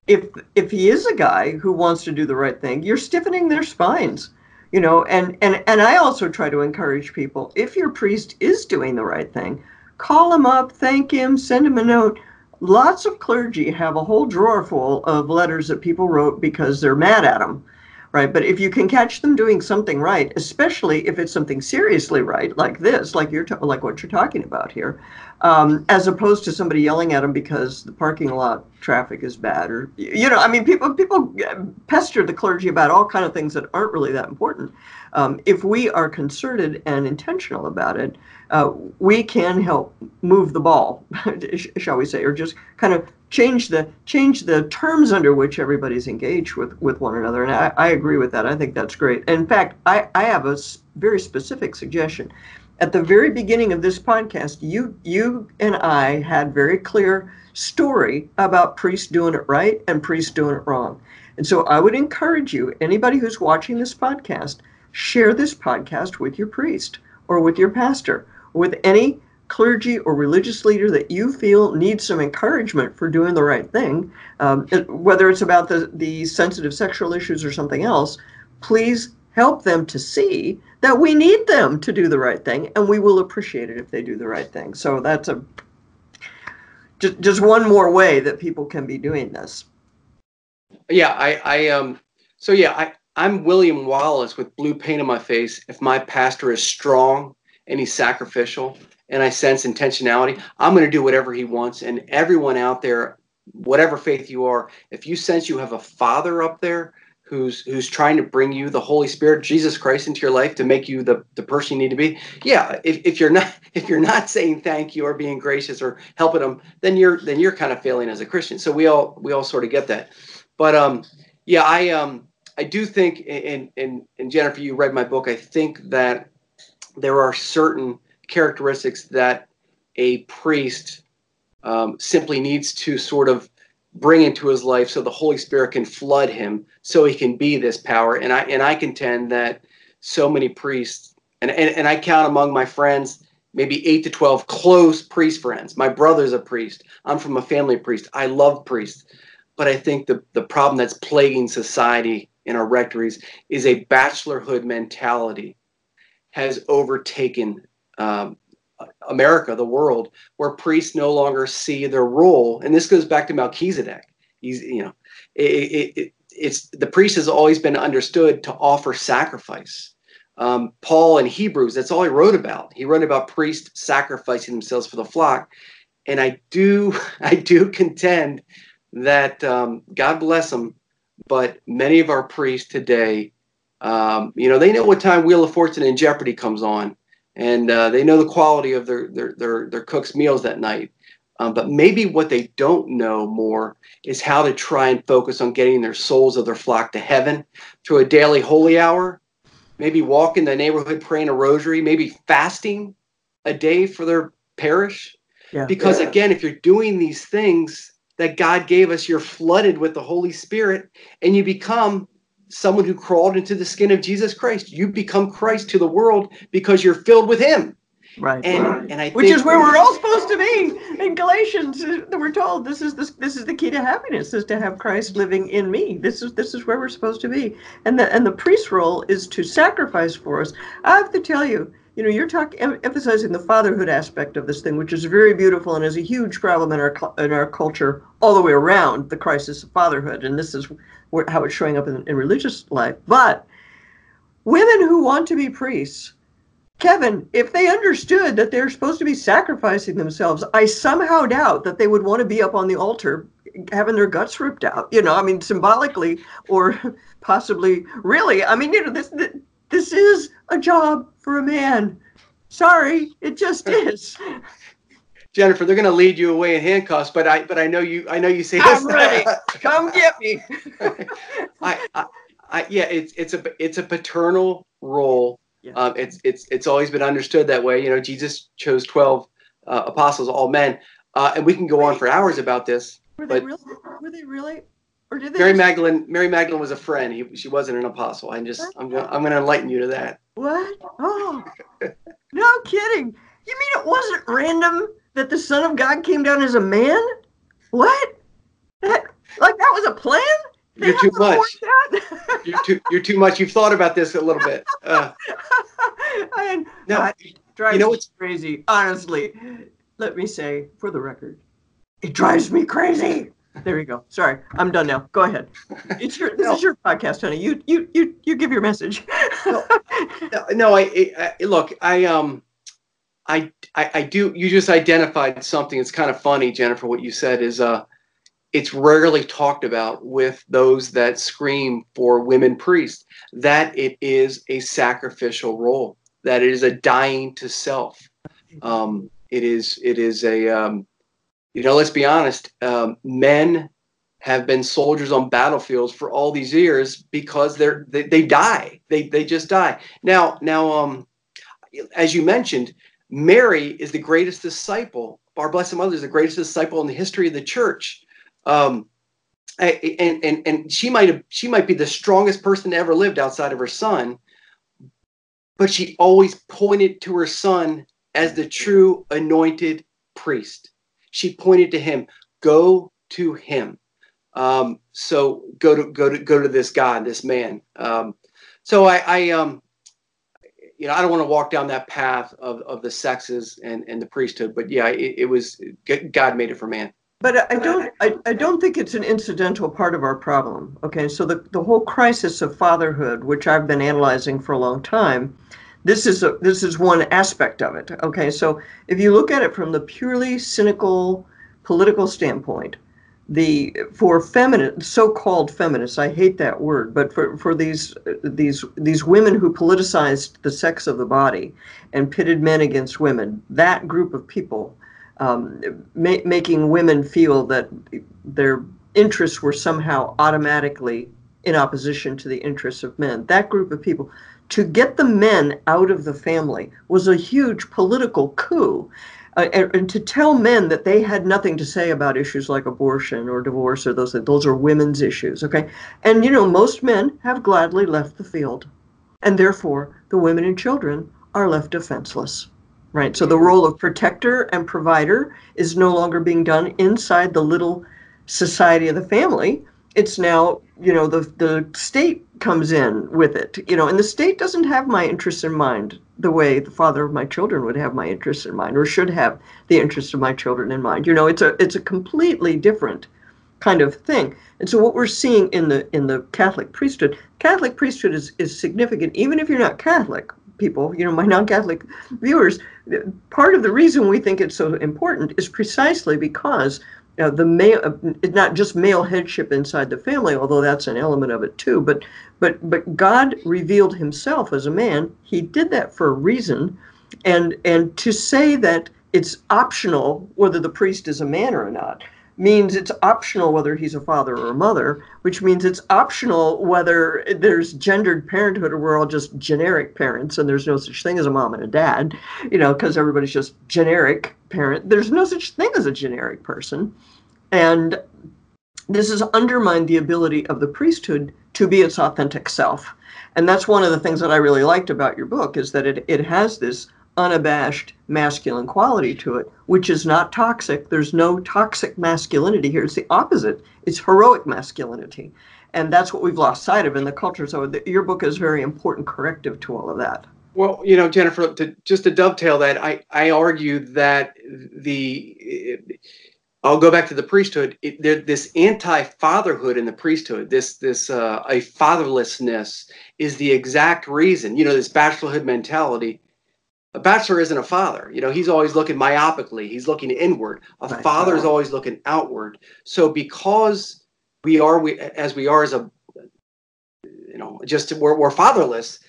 if if he is a guy who wants to do the right thing, you're stiffening their spines, you know. And and and I also try to encourage people if your priest is doing the right thing, call him up, thank him, send him a note. Lots of clergy have a whole drawer full of letters that people wrote because they're mad at them right? But if you can catch them doing something right, especially if it's something seriously right, like this, like you're like what you're talking about here, um, as opposed to somebody yelling at them because the parking lot traffic is bad, or you know, I mean, people people pester the clergy about all kind of things that aren't really that important. Um, if we are concerted and intentional about it, uh, we can help move the ball, *laughs* shall we say, or just kind of change the change the terms under which everybody's engaged with with one another. And I, I agree with that. I think that's great. In fact, I, I have a very specific suggestion. At the very beginning of this podcast, you you and I had very clear story about priests doing it right and priests doing it wrong. And so I would encourage you, anybody who's watching this podcast, share this podcast with your priest or with your pastor with any clergy or religious leader that you feel needs some encouragement for doing the right thing, um, whether it's about the, the sensitive sexual issues or something else, please help them to see that we need them to do the right thing and we will appreciate it if they do the right thing. So that's a just, just one more way that people can be doing this. Yeah, I, I um so yeah, I, I'm William Wallace with blue paint on my face. If my pastor is strong and he's sacrificial and I sense intentionality, I'm going to do whatever he wants. And everyone out there, whatever faith you are, if you sense you have a father up there who's who's trying to bring you the Holy Spirit, Jesus Christ into your life to make you the, the person you need to be, yeah, if, if you're not *laughs* if you're not saying thank you or being gracious or helping them, then you're then you're kind of failing as a Christian. So we all we all sort of get that. But um yeah, I um I do think and and and Jennifer, you read my book. I think that there are certain characteristics that a priest um, simply needs to sort of bring into his life so the Holy Spirit can flood him so he can be this power. And I and I contend that so many priests and, and, and I count among my friends maybe eight to twelve close priest friends. My brother's a priest. I'm from a family priest. I love priests. But I think the, the problem that's plaguing society in our rectories is a bachelorhood mentality has overtaken um, America, the world, where priests no longer see their role. And this goes back to Melchizedek. He's, you know, it, it, it, it's the priest has always been understood to offer sacrifice. Um, Paul in Hebrews, that's all he wrote about. He wrote about priests sacrificing themselves for the flock. And I do, *laughs* I do contend that um, God bless them, but many of our priests today um, you know, they know what time Wheel of Fortune and Jeopardy comes on, and uh, they know the quality of their their their, their cooks' meals that night. Um, but maybe what they don't know more is how to try and focus on getting their souls of their flock to heaven through a daily holy hour, maybe walk in the neighborhood praying a rosary, maybe fasting a day for their parish. Yeah, because yeah. again, if you're doing these things that God gave us, you're flooded with the Holy Spirit and you become someone who crawled into the skin of Jesus Christ. You become Christ to the world because you're filled with Him. Right. And and I which think, is where we're all supposed to be in Galatians. We're told this is this this is the key to happiness is to have Christ living in me. This is this is where we're supposed to be. And the and the priest's role is to sacrifice for us. I have to tell you, you know, you're talking em- emphasizing the fatherhood aspect of this thing, which is very beautiful and is a huge problem in our cul- in our culture all the way around the crisis of fatherhood. And this is where, how it's showing up in, in religious life. But women who want to be priests Kevin, if they understood that they're supposed to be sacrificing themselves, I somehow doubt that they would want to be up on the altar having their guts ripped out. You know, I mean, symbolically or *laughs* possibly really. I mean, you know, this this is a job for a man. Sorry, it just *laughs* is. Jennifer, they're going to lead you away in handcuffs, but I but I know you I know you say this. I'm ready. *laughs* Come get me. *laughs* I, I, I yeah, it's it's a it's a paternal role. Yeah. Um, it's it's it's always been understood that way. You know, Jesus chose twelve uh, apostles, all men, uh, and we can go on for hours about this. Were they really? Were they really? Or did they? Mary Magdalene Mary Magdalene was a friend. He, she wasn't an apostle. I'm just I'm gonna, I'm going to enlighten you to that. What? Oh, no kidding. You mean it wasn't random that the Son of God came down as a man? What? That, like that was a plan? They You're too much. You're too you're too much. You've thought about this a little bit. Uh, *laughs* and no, drives you know me what's- crazy. Honestly, let me say for the record, it drives me crazy. There you go. Sorry, I'm done now. Go ahead. *laughs* It's your this No. is your podcast, honey. You you you you give your message. No. *laughs* no, no I, I, I look. I um, I, I I do. You just identified something. It's kind of funny, Jennifer. What you said is uh, it's rarely talked about with those that scream for women priests that it is a sacrificial role, that it is a dying to self. Um, it is it is a um, you know. Let's be honest. Um, men have been soldiers on battlefields for all these years because they're they, they die they they just die now now um as you mentioned mary is the greatest disciple our blessed mother is the greatest disciple in the history of the church. Um and and and she might have she might be the strongest person ever lived outside of her son but she always pointed to her son as the true anointed priest. She pointed to him go to him. Um, so go to go to go to this God, this man. Um, so I, I um, you know, I don't want to walk down that path of, of the sexes and, and the priesthood, but yeah, it, it was God made it for man. But I don't I, I don't think it's an incidental part of our problem. Okay, so the, the whole crisis of fatherhood, which I've been analyzing for a long time, this is a, this is one aspect of it. Okay, so if you look at it from the purely cynical political standpoint, the for feminist so-called feminists, I hate that word, but for, for these these these women who politicized the sex of the body and pitted men against women, that group of people um, ma- making women feel that their interests were somehow automatically in opposition to the interests of men. That group of people, to get the men out of the family was a huge political coup. Uh, and, and to tell men that they had nothing to say about issues like abortion or divorce or those those are women's issues, okay? And you know, most men have gladly left the field, and therefore the women and children are left defenseless. Right. So the role of protector and provider is no longer being done inside the little society of the family. It's now, you know, the the state comes in with it, you know, and the state doesn't have my interests in mind the way the father of my children would have my interests in mind or should have the interests of my children in mind. You know, it's a it's a completely different kind of thing. And so what we're seeing in the in the Catholic priesthood, Catholic priesthood is is significant even if you're not Catholic people, you know, my *laughs* non-Catholic viewers, part of the reason we think it's so important is precisely because uh, the male, uh, not just male headship inside the family, although that's an element of it too, but but but God revealed Himself as a man. He did that for a reason, and and to say that it's optional whether the priest is a man or not means it's optional whether he's a father or a mother, which means it's optional whether there's gendered parenthood or we're all just generic parents and there's no such thing as a mom and a dad, you know, because everybody's just generic parent. There's no such thing as a generic person. And this has undermined the ability of the priesthood to be its authentic self. And that's one of the things that I really liked about your book is that it, it has this unabashed masculine quality to it, which is not toxic. There's no toxic masculinity here. It's the opposite. It's heroic masculinity. And that's what we've lost sight of in the culture. So the, your book is very important corrective to all of that. Well, you know, Jennifer, to, just to dovetail that, I, I argue that the I'll go back to the priesthood. It, there, this anti-fatherhood in the priesthood, this this uh, a fatherlessness, is the exact reason. You know, this bachelorhood mentality. A bachelor isn't a father. You know, he's always looking myopically. He's looking inward. A father is always looking outward. So because we are we as we are as a you know just we're, we're fatherless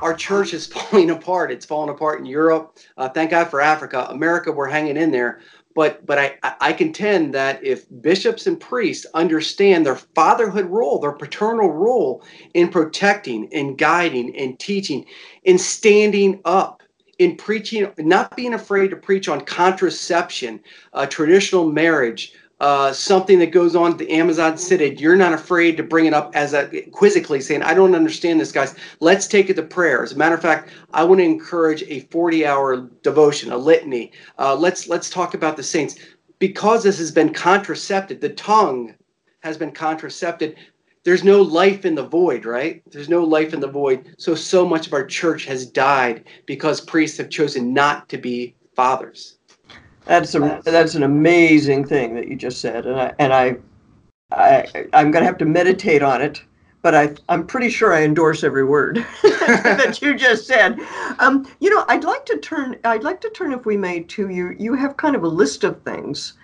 our church is *laughs* falling apart it's falling apart in europe uh, thank god for africa america we're hanging in there but but I, I contend that if bishops and priests understand their fatherhood role, their paternal role in protecting, in guiding, in teaching, in standing up, in preaching, not being afraid to preach on contraception, uh, traditional marriage, uh, something that goes on at the Amazon Synod, you're not afraid to bring it up as a quizzically saying, I don't understand this, guys. Let's take it to prayer. As a matter of fact, I want to encourage a 40 hour devotion, a litany. Uh, let's let's talk about the saints. Because this has been contracepted, the tongue has been contracepted. There's no life in the void, right? There's no life in the void. So, so much of our church has died because priests have chosen not to be fathers. That's a that's an amazing thing that you just said, and I and I, I I'm gonna have to meditate on it. But I I'm pretty sure I endorse every word *laughs* that you just said. Um, you know, I'd like to turn I'd like to turn, if we may, to you. You have kind of a list of things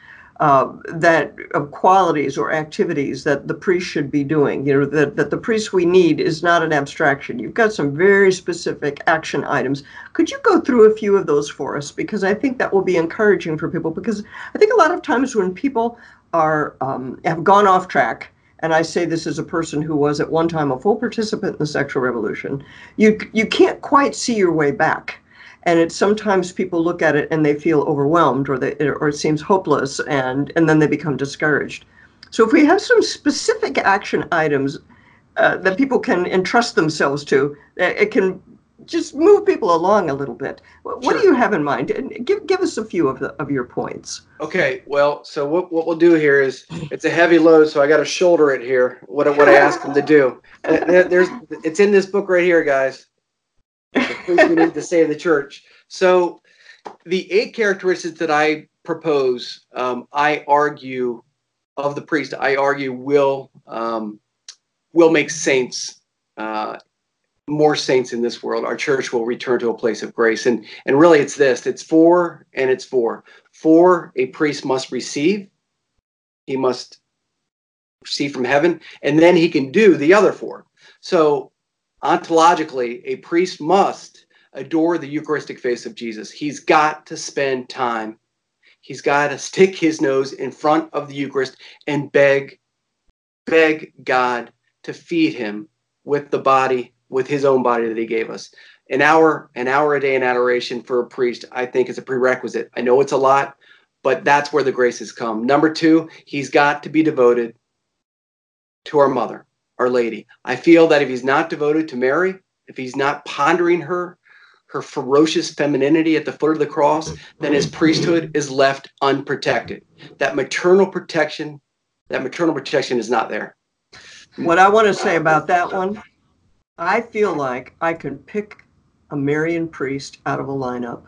uh, that of qualities or activities that the priest should be doing. You know that, that the priest we need is not an abstraction. You've got some very specific action items. Could you go through a few of those for us? Because I think that will be encouraging for people. Because I think a lot of times when people are um, have gone off track. And I say this as a person who was at one time a full participant in the sexual revolution. You you can't quite see your way back and it's sometimes people look at it and they feel overwhelmed or they or it seems hopeless and and then they become discouraged. So if we have some specific action items uh, that people can entrust themselves to it can just move people along a little bit. What sure. do you have in mind? And give, give us a few of, the, of your points. Okay well so what, what we'll do here is it's a heavy load so i got to shoulder it here what, what i ask them to do. There's it's in this book right here guys we need to save the church. So, the eight characteristics that I propose, um, I argue of the priest, I argue will um, will make saints uh, more saints in this world. Our church will return to a place of grace, and and really, it's this: it's four, and it's four. Four, a priest must receive. He must receive from heaven, and then he can do the other four. So ontologically, a priest must adore the Eucharistic face of Jesus. He's got to spend time. He's got to stick his nose in front of the Eucharist and beg, beg God to feed him with the body, with his own body that he gave us. An hour, an hour a day in adoration for a priest, I think is a prerequisite. I know it's a lot, but that's where the graces come. Number two, he's got to be devoted to our mother. Our Lady. I feel that if he's not devoted to Mary, if he's not pondering her, her ferocious femininity at the foot of the cross, then his priesthood is left unprotected. That maternal protection, that maternal protection is not there. What I want to say about that one, I feel like I can pick a Marian priest out of a lineup.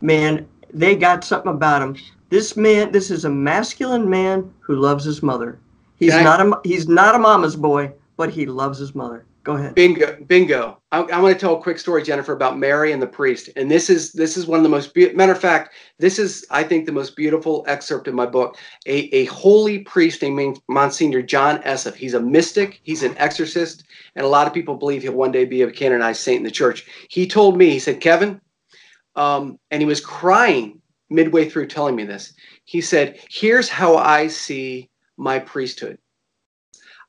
Man, they got something about him. This man, this is a masculine man who loves his mother. He's not a he's not a mama's boy but he loves his mother. Go ahead. Bingo, bingo. I, I want to tell a quick story, Jennifer, about Mary and the priest. And this is this is one of the most be- matter of fact, this is I think the most beautiful excerpt in my book. A, a holy priest named Monsignor John Esseff. He's a mystic. He's an exorcist, and a lot of people believe he'll one day be a canonized saint in the church. He told me, he said, Kevin, um, and he was crying midway through telling me this. He said, "Here's how I see my priesthood."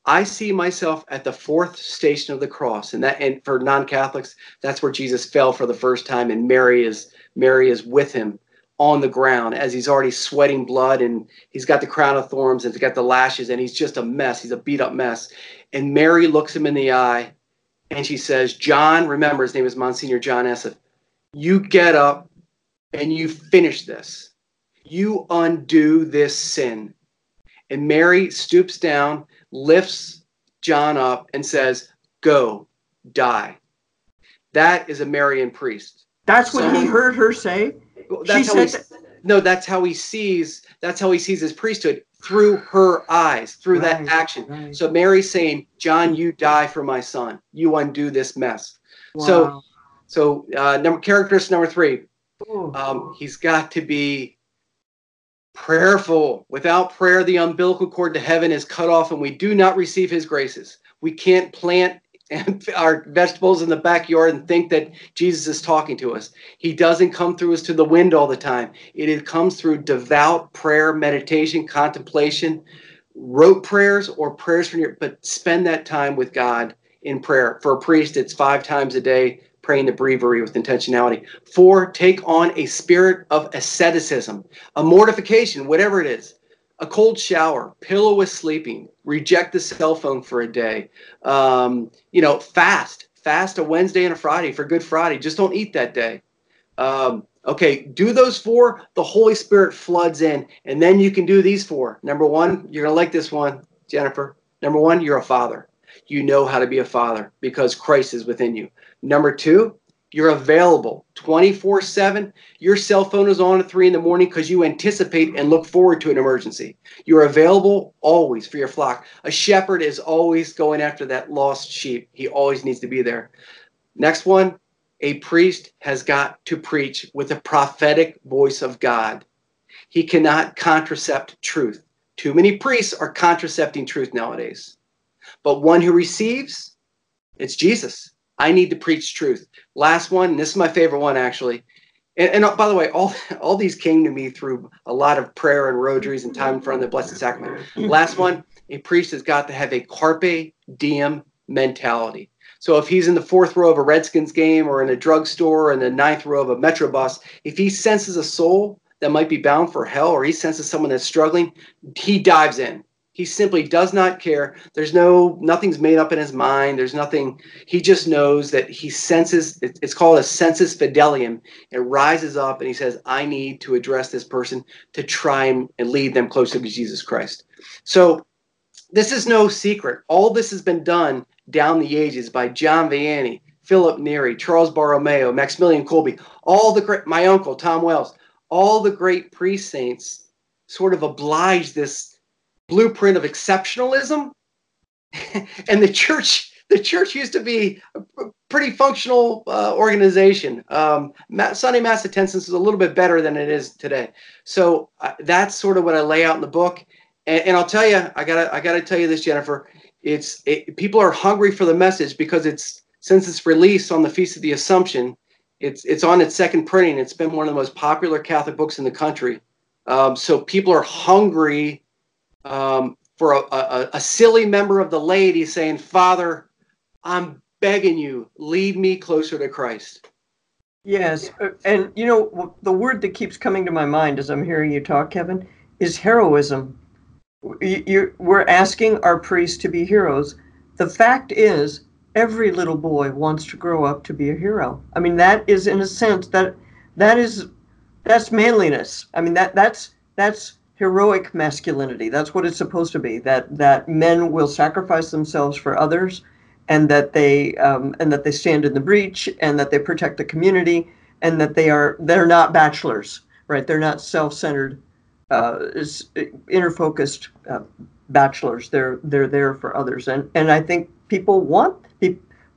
I see myself at the fourth station of the cross, and that and for non-Catholics, that's where Jesus fell for the first time, and Mary is Mary is with him on the ground as he's already sweating blood and he's got the crown of thorns and he's got the lashes and he's just a mess. He's a beat up mess. And Mary looks him in the eye and she says, John, remember his name is Monsignor John Esseff, you get up and you finish this. You undo this sin. And Mary stoops down, lifts John up, and says, Go, die. That is a Marian priest. That's what so, he heard her say. That's she said no, that's how he sees. That's how he sees his priesthood through her eyes, through right, that action. Right. So Mary's saying, "John, you die for my son. You undo this mess." Wow. So, so uh, number characteristic number three, um, he's got to be prayerful. Without prayer, the umbilical cord to heaven is cut off, and we do not receive His graces. We can't plant *laughs* our vegetables in the backyard and think that Jesus is talking to us. He doesn't come through us to the wind all the time. It comes through devout prayer, meditation, contemplation, rote prayers or prayers from your but spend that time with God in prayer. For a priest, it's five times a day praying the breviary with intentionality. Four, take on a spirit of asceticism, a mortification, whatever it is a cold shower, pillow with sleeping, reject the cell phone for a day, um, you know, fast, fast a Wednesday and a Friday for Good Friday. Just don't eat that day. Um, okay, do those four. The Holy Spirit floods in, and then you can do these four. Number one, you're gonna like this one, Jennifer. Number one, you're a father. You know how to be a father because Christ is within you. Number two, you're available 24 7. Your cell phone is on at 3 in the morning because you anticipate and look forward to an emergency. You're available always for your flock. A shepherd is always going after that lost sheep, he always needs to be there. Next one a priest has got to preach with the prophetic voice of God. He cannot contracept truth. Too many priests are contracepting truth nowadays. But one who receives, it's Jesus. I need to preach truth. Last one, this is my favorite one actually. And, and, uh, by the way, all *laughs* all these came to me through a lot of prayer and rosaries and time in front of the Blessed Sacrament. Last one, a priest has got to have a carpe diem mentality. So if he's in the fourth row of a Redskins game or in a drugstore or in the ninth row of a Metro bus, if he senses a soul that might be bound for hell or he senses someone that's struggling, he dives in. He simply does not care. There's no nothing's made up in his mind. There's nothing. He just knows that he senses. It's called a sensus fidelium. It rises up and he says, "I need to address this person to try and lead them closer to Jesus Christ." So this is no secret. All this has been done down the ages by John Vianney, Philip Neri, Charles Borromeo, Maximilian Kolbe, all the great, my uncle Tom Wells, all the great priest saints sort of oblige this blueprint of exceptionalism. *laughs* and the church, the church used to be a pretty functional uh, organization. Um, Sunday mass attendance is a little bit better than it is today. So uh, that's sort of what I lay out in the book. And, and I'll tell you, I gotta, I gotta tell you this, Jennifer. It's it, people are hungry for the message because it's since its release on the Feast of the Assumption, it's it's on its second printing. It's been one of the most popular Catholic books in the country. Um, so people are hungry um, for a, a, a silly member of the laity saying, Father, I'm begging you, lead me closer to Christ. Yes. Uh, and, you know, the word that keeps coming to my mind as I'm hearing you talk, Kevin, is heroism. You're, we're asking our priests to be heroes. The fact is, every little boy wants to grow up to be a hero. I mean, that is, in a sense, that that is that's manliness. I mean, that that's that's heroic masculinity. That's what it's supposed to be. That that men will sacrifice themselves for others, and that they um, and that they stand in the breach, and that they protect the community, and that they are they're not bachelors, right? They're not self-centered, uh, inner-focused uh, bachelors. They're they're there for others, and and I think people want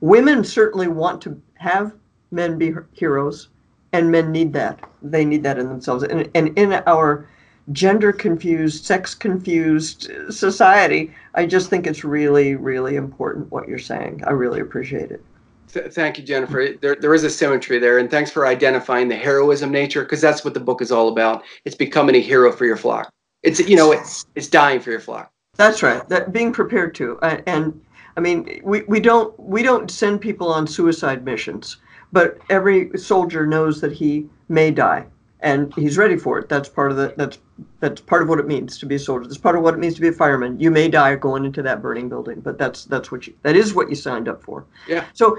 women certainly want to have men be heroes, and men need that. They need that in themselves, and and in our gender confused, sex confused uh, society. I just think it's really, really important what you're saying. I really appreciate it. Thank you, Jennifer. There, there is a symmetry there, and thanks for identifying the heroism nature, because that's what the book is all about. It's becoming a hero for your flock. It's you know, it's it's dying for your flock. That's right. That being prepared to, uh, and I mean, we, we don't we don't send people on suicide missions, but every soldier knows that he may die, and he's ready for it. That's part of the that's that's part of what it means to be a soldier. That's part of what it means to be a fireman. You may die going into that burning building, but that's that's what you that is what you signed up for. Yeah. So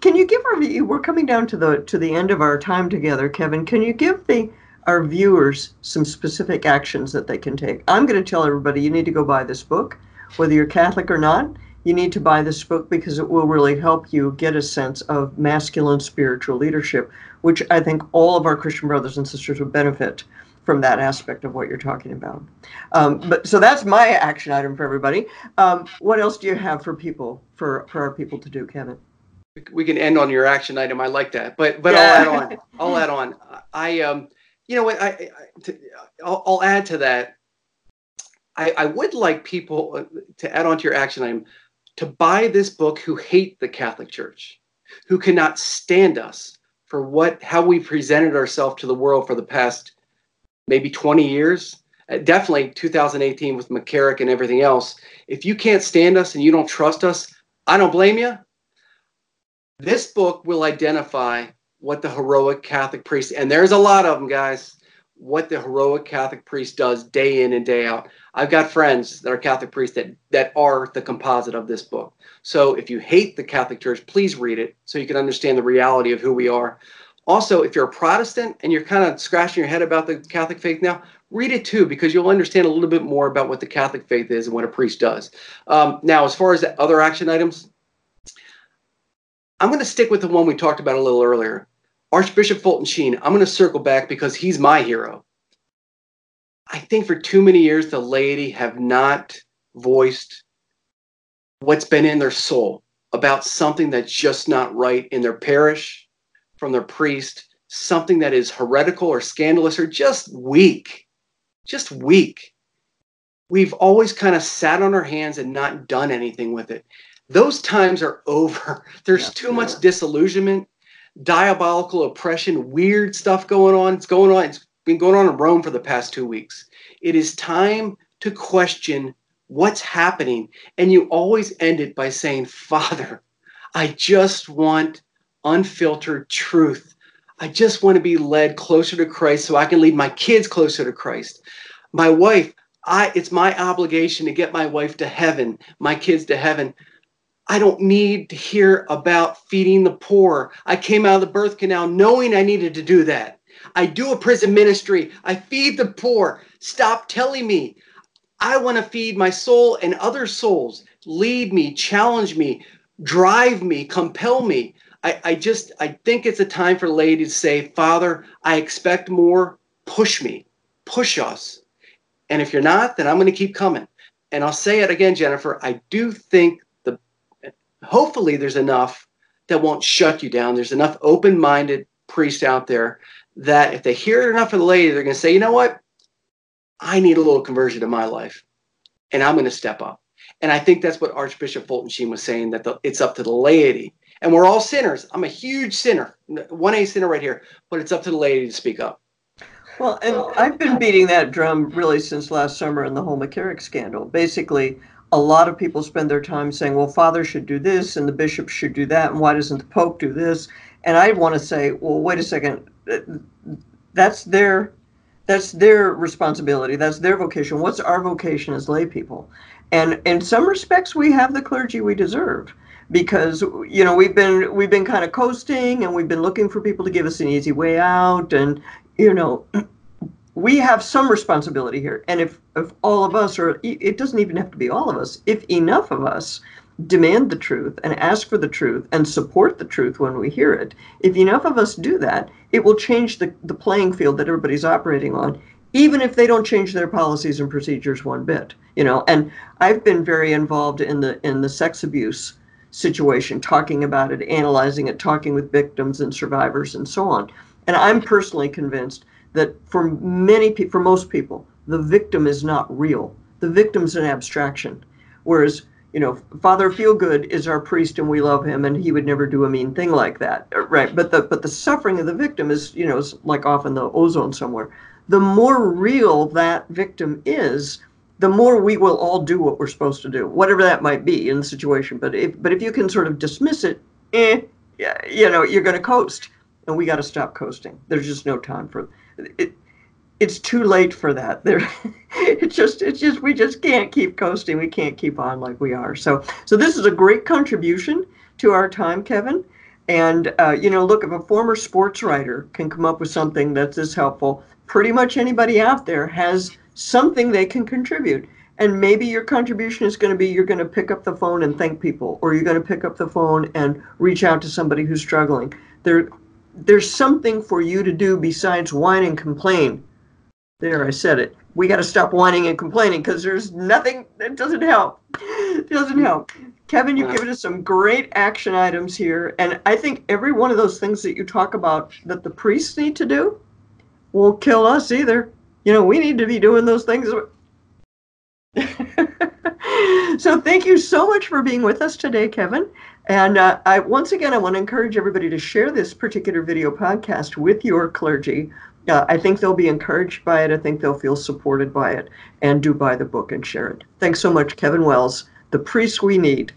can you give our we're coming down to the to the end of our time together, Kevin? Can you give the our viewers some specific actions that they can take? I'm going to tell everybody you need to go buy this book, whether you're Catholic or not. You need to buy this book because it will really help you get a sense of masculine spiritual leadership, which I think all of our Christian brothers and sisters would benefit from that aspect of what you're talking about. Um, but so that's my action item for everybody. Um, what else do you have for people for for our people to do, Kevin? We can end on your action item. I like that, but but yeah. I'll add on. I'll add on. I um, you know what? I, I to, I'll, I'll add to that. I, I would like people uh, to add on to your action item to buy this book who hate the Catholic Church, who cannot stand us for what how we presented ourselves to the world for the past maybe 20 years. Uh, definitely 2018 with McCarrick and everything else. If you can't stand us and you don't trust us, I don't blame you. This book will identify what the heroic Catholic priest, and there's a lot of them, guys, what the heroic Catholic priest does day in and day out. I've got friends that are Catholic priests that, that are the composite of this book. So if you hate the Catholic Church, please read it so you can understand the reality of who we are. Also, if you're a Protestant and you're kind of scratching your head about the Catholic faith now, read it too because you'll understand a little bit more about what the Catholic faith is and what a priest does. Um, now, as far as the other action items, I'm going to stick with the one we talked about a little earlier. Archbishop Fulton Sheen, I'm going to circle back because he's my hero. I think for too many years, the laity have not voiced what's been in their soul about something that's just not right in their parish, from their priest, something that is heretical or scandalous or just weak. Just weak. We've always kind of sat on our hands and not done anything with it. Those times are *laughs* over. There's yeah, too yeah. much disillusionment, diabolical oppression, weird stuff going on. It's going on. It's been going on in Rome for the past two weeks. It is time to question what's happening. And you always end it by saying, Father, I just want unfiltered truth. I just want to be led closer to Christ so I can lead my kids closer to Christ. My wife, I it's my obligation to get my wife to heaven, my kids to heaven. I don't need to hear about feeding the poor. I came out of the birth canal knowing I needed to do that. I do a prison ministry. I feed the poor. Stop telling me. I want to feed my soul and other souls. Lead me, challenge me, drive me, compel me. I, I just I think it's a time for laity to say, Father, I expect more. Push me, push us. And if you're not, then I'm going to keep coming. And I'll say it again, Jennifer. I do think hopefully there's enough that won't shut you down. There's enough open-minded priests out there that if they hear it enough from the laity, they're going to say, you know what? I need a little conversion in my life, and I'm going to step up. And I think that's what Archbishop Fulton Sheen was saying that the, it's up to the laity. And we're all sinners. I'm a huge sinner, 1A sinner right here, but it's up to the laity to speak up. Well, and I've been beating that drum really since last summer in the whole McCarrick scandal. Basically, a lot of people spend their time saying, well, father should do this and the bishop should do that, and why doesn't the pope do this? And I want to say, well, wait a second, uh, that's their that's their responsibility. That's their vocation. What's our vocation as lay people? And in some respects, we have the clergy we deserve because you know we've been we've been kind of coasting and we've been looking for people to give us an easy way out and you know we have some responsibility here and if if all of us or it doesn't even have to be all of us if enough of us demand the truth and ask for the truth and support the truth when we hear it, if enough of us do that, it will change the, the playing field that everybody's operating on, even if they don't change their policies and procedures one bit. You know, and I've been very involved in the in the sex abuse situation, talking about it, analyzing it, talking with victims and survivors and so on. And I'm personally convinced that for many for most people, the victim is not real. The victim's an abstraction. Whereas you know, Father Feelgood is our priest and we love him and he would never do a mean thing like that. Right. But the but the suffering of the victim is, you know, is like off in the ozone somewhere. The more real that victim is, the more we will all do what we're supposed to do, whatever that might be in the situation. But if but if you can sort of dismiss it, eh, you know, you're going to coast, and we got to stop coasting. There's just no time for it, it's too late for that. *laughs* There, it's just, it's just, we just can't keep coasting. We can't keep on like we are. So, so this is a great contribution to our time, Kevin. And uh, you know, look, if a former sports writer can come up with something that's this helpful, pretty much anybody out there has something they can contribute. And maybe your contribution is going to be you're going to pick up the phone and thank people, or you're going to pick up the phone and reach out to somebody who's struggling. There, there's something for you to do besides whine and complain there, I said it. We got to stop whining and complaining because there's nothing that doesn't help. It *laughs* doesn't help. Kevin, you've given us some great action items here. And I think every one of those things that you talk about that the priests need to do won't kill us either. You know, we need to be doing those things. *laughs* so thank you so much for being with us today, Kevin. And uh, I, once again, I want to encourage everybody to share this particular video podcast with your clergy uh, I think they'll be encouraged by it. I think they'll feel supported by it and do buy the book and share it. Thanks so much, Kevin Wells, the priest we need.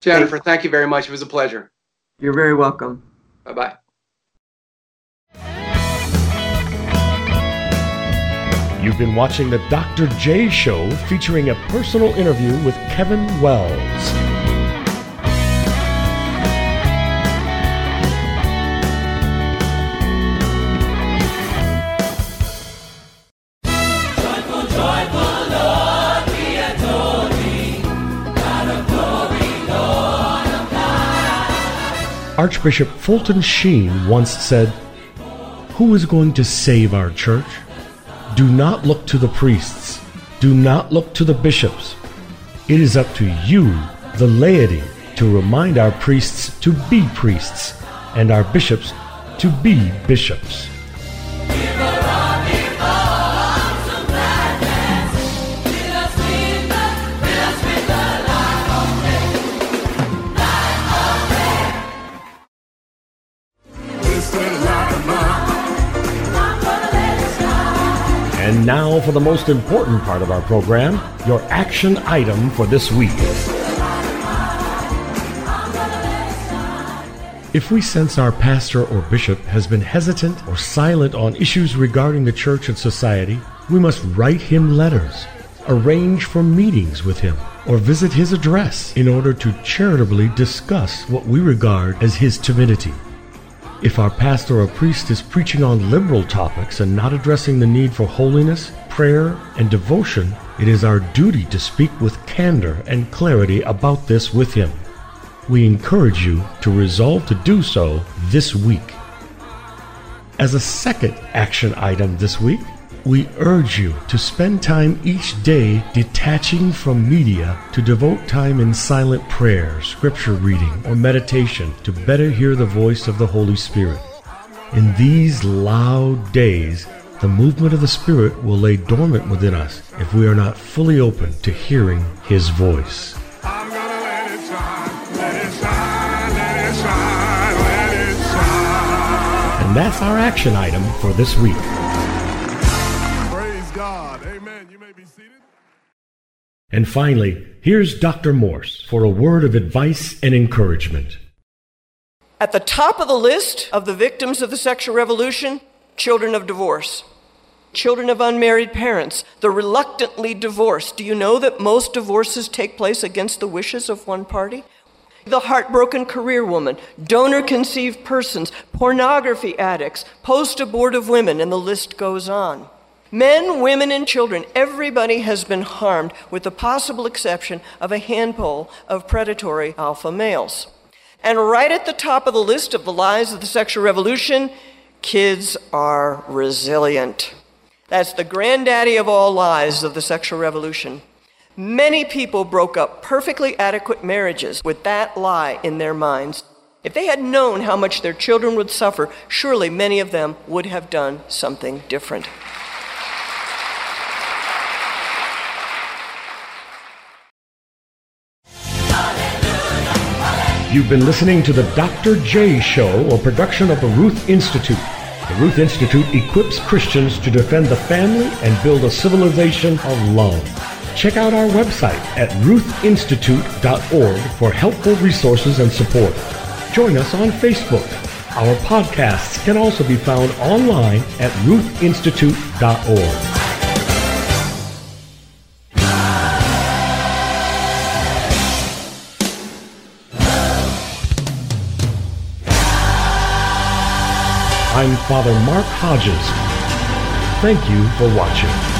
Jennifer, thank, thank you very much. It was a pleasure. You're very welcome. Bye bye. You've been watching the Dr. J Show featuring a personal interview with Kevin Wells. Archbishop Fulton Sheen once said, Who is going to save our church? Do not look to the priests. Do not look to the bishops. It is up to you, the laity, to remind our priests to be priests and our bishops to be bishops. Now for the most important part of our program, your action item for this week. If we sense our pastor or bishop has been hesitant or silent on issues regarding the church and society, we must write him letters, arrange for meetings with him, or visit his address in order to charitably discuss what we regard as his timidity. If our pastor or priest is preaching on liberal topics and not addressing the need for holiness, prayer, and devotion, it is our duty to speak with candor and clarity about this with him. We encourage you to resolve to do so this week. As a second action item this week, we urge you to spend time each day detaching from media to devote time in silent prayer, scripture reading, or meditation to better hear the voice of the Holy Spirit. In these loud days, the movement of the Spirit will lay dormant within us if we are not fully open to hearing His voice. And that's our action item for this week. And finally, here's Dr. Morse for a word of advice and encouragement. At the top of the list of the victims of the sexual revolution, children of divorce. Children of unmarried parents, the reluctantly divorced. Do you know that most divorces take place against the wishes of one party? The heartbroken career woman, donor conceived persons, pornography addicts, post abortive women, and the list goes on. Men, women, and children, everybody has been harmed with the possible exception of a handful of predatory alpha males. And right at the top of the list of the lies of the sexual revolution, kids are resilient. That's the granddaddy of all lies of the sexual revolution. Many people broke up perfectly adequate marriages with that lie in their minds. If they had known how much their children would suffer, surely many of them would have done something different. You've been listening to the Dr. J Show, a production of the Ruth Institute. The Ruth Institute equips Christians to defend the family and build a civilization of love. Check out our website at ruthinstitute.org for helpful resources and support. Join us on Facebook. Our podcasts can also be found online at ruthinstitute.org. I'm Father Mark Hodges. Thank you for watching.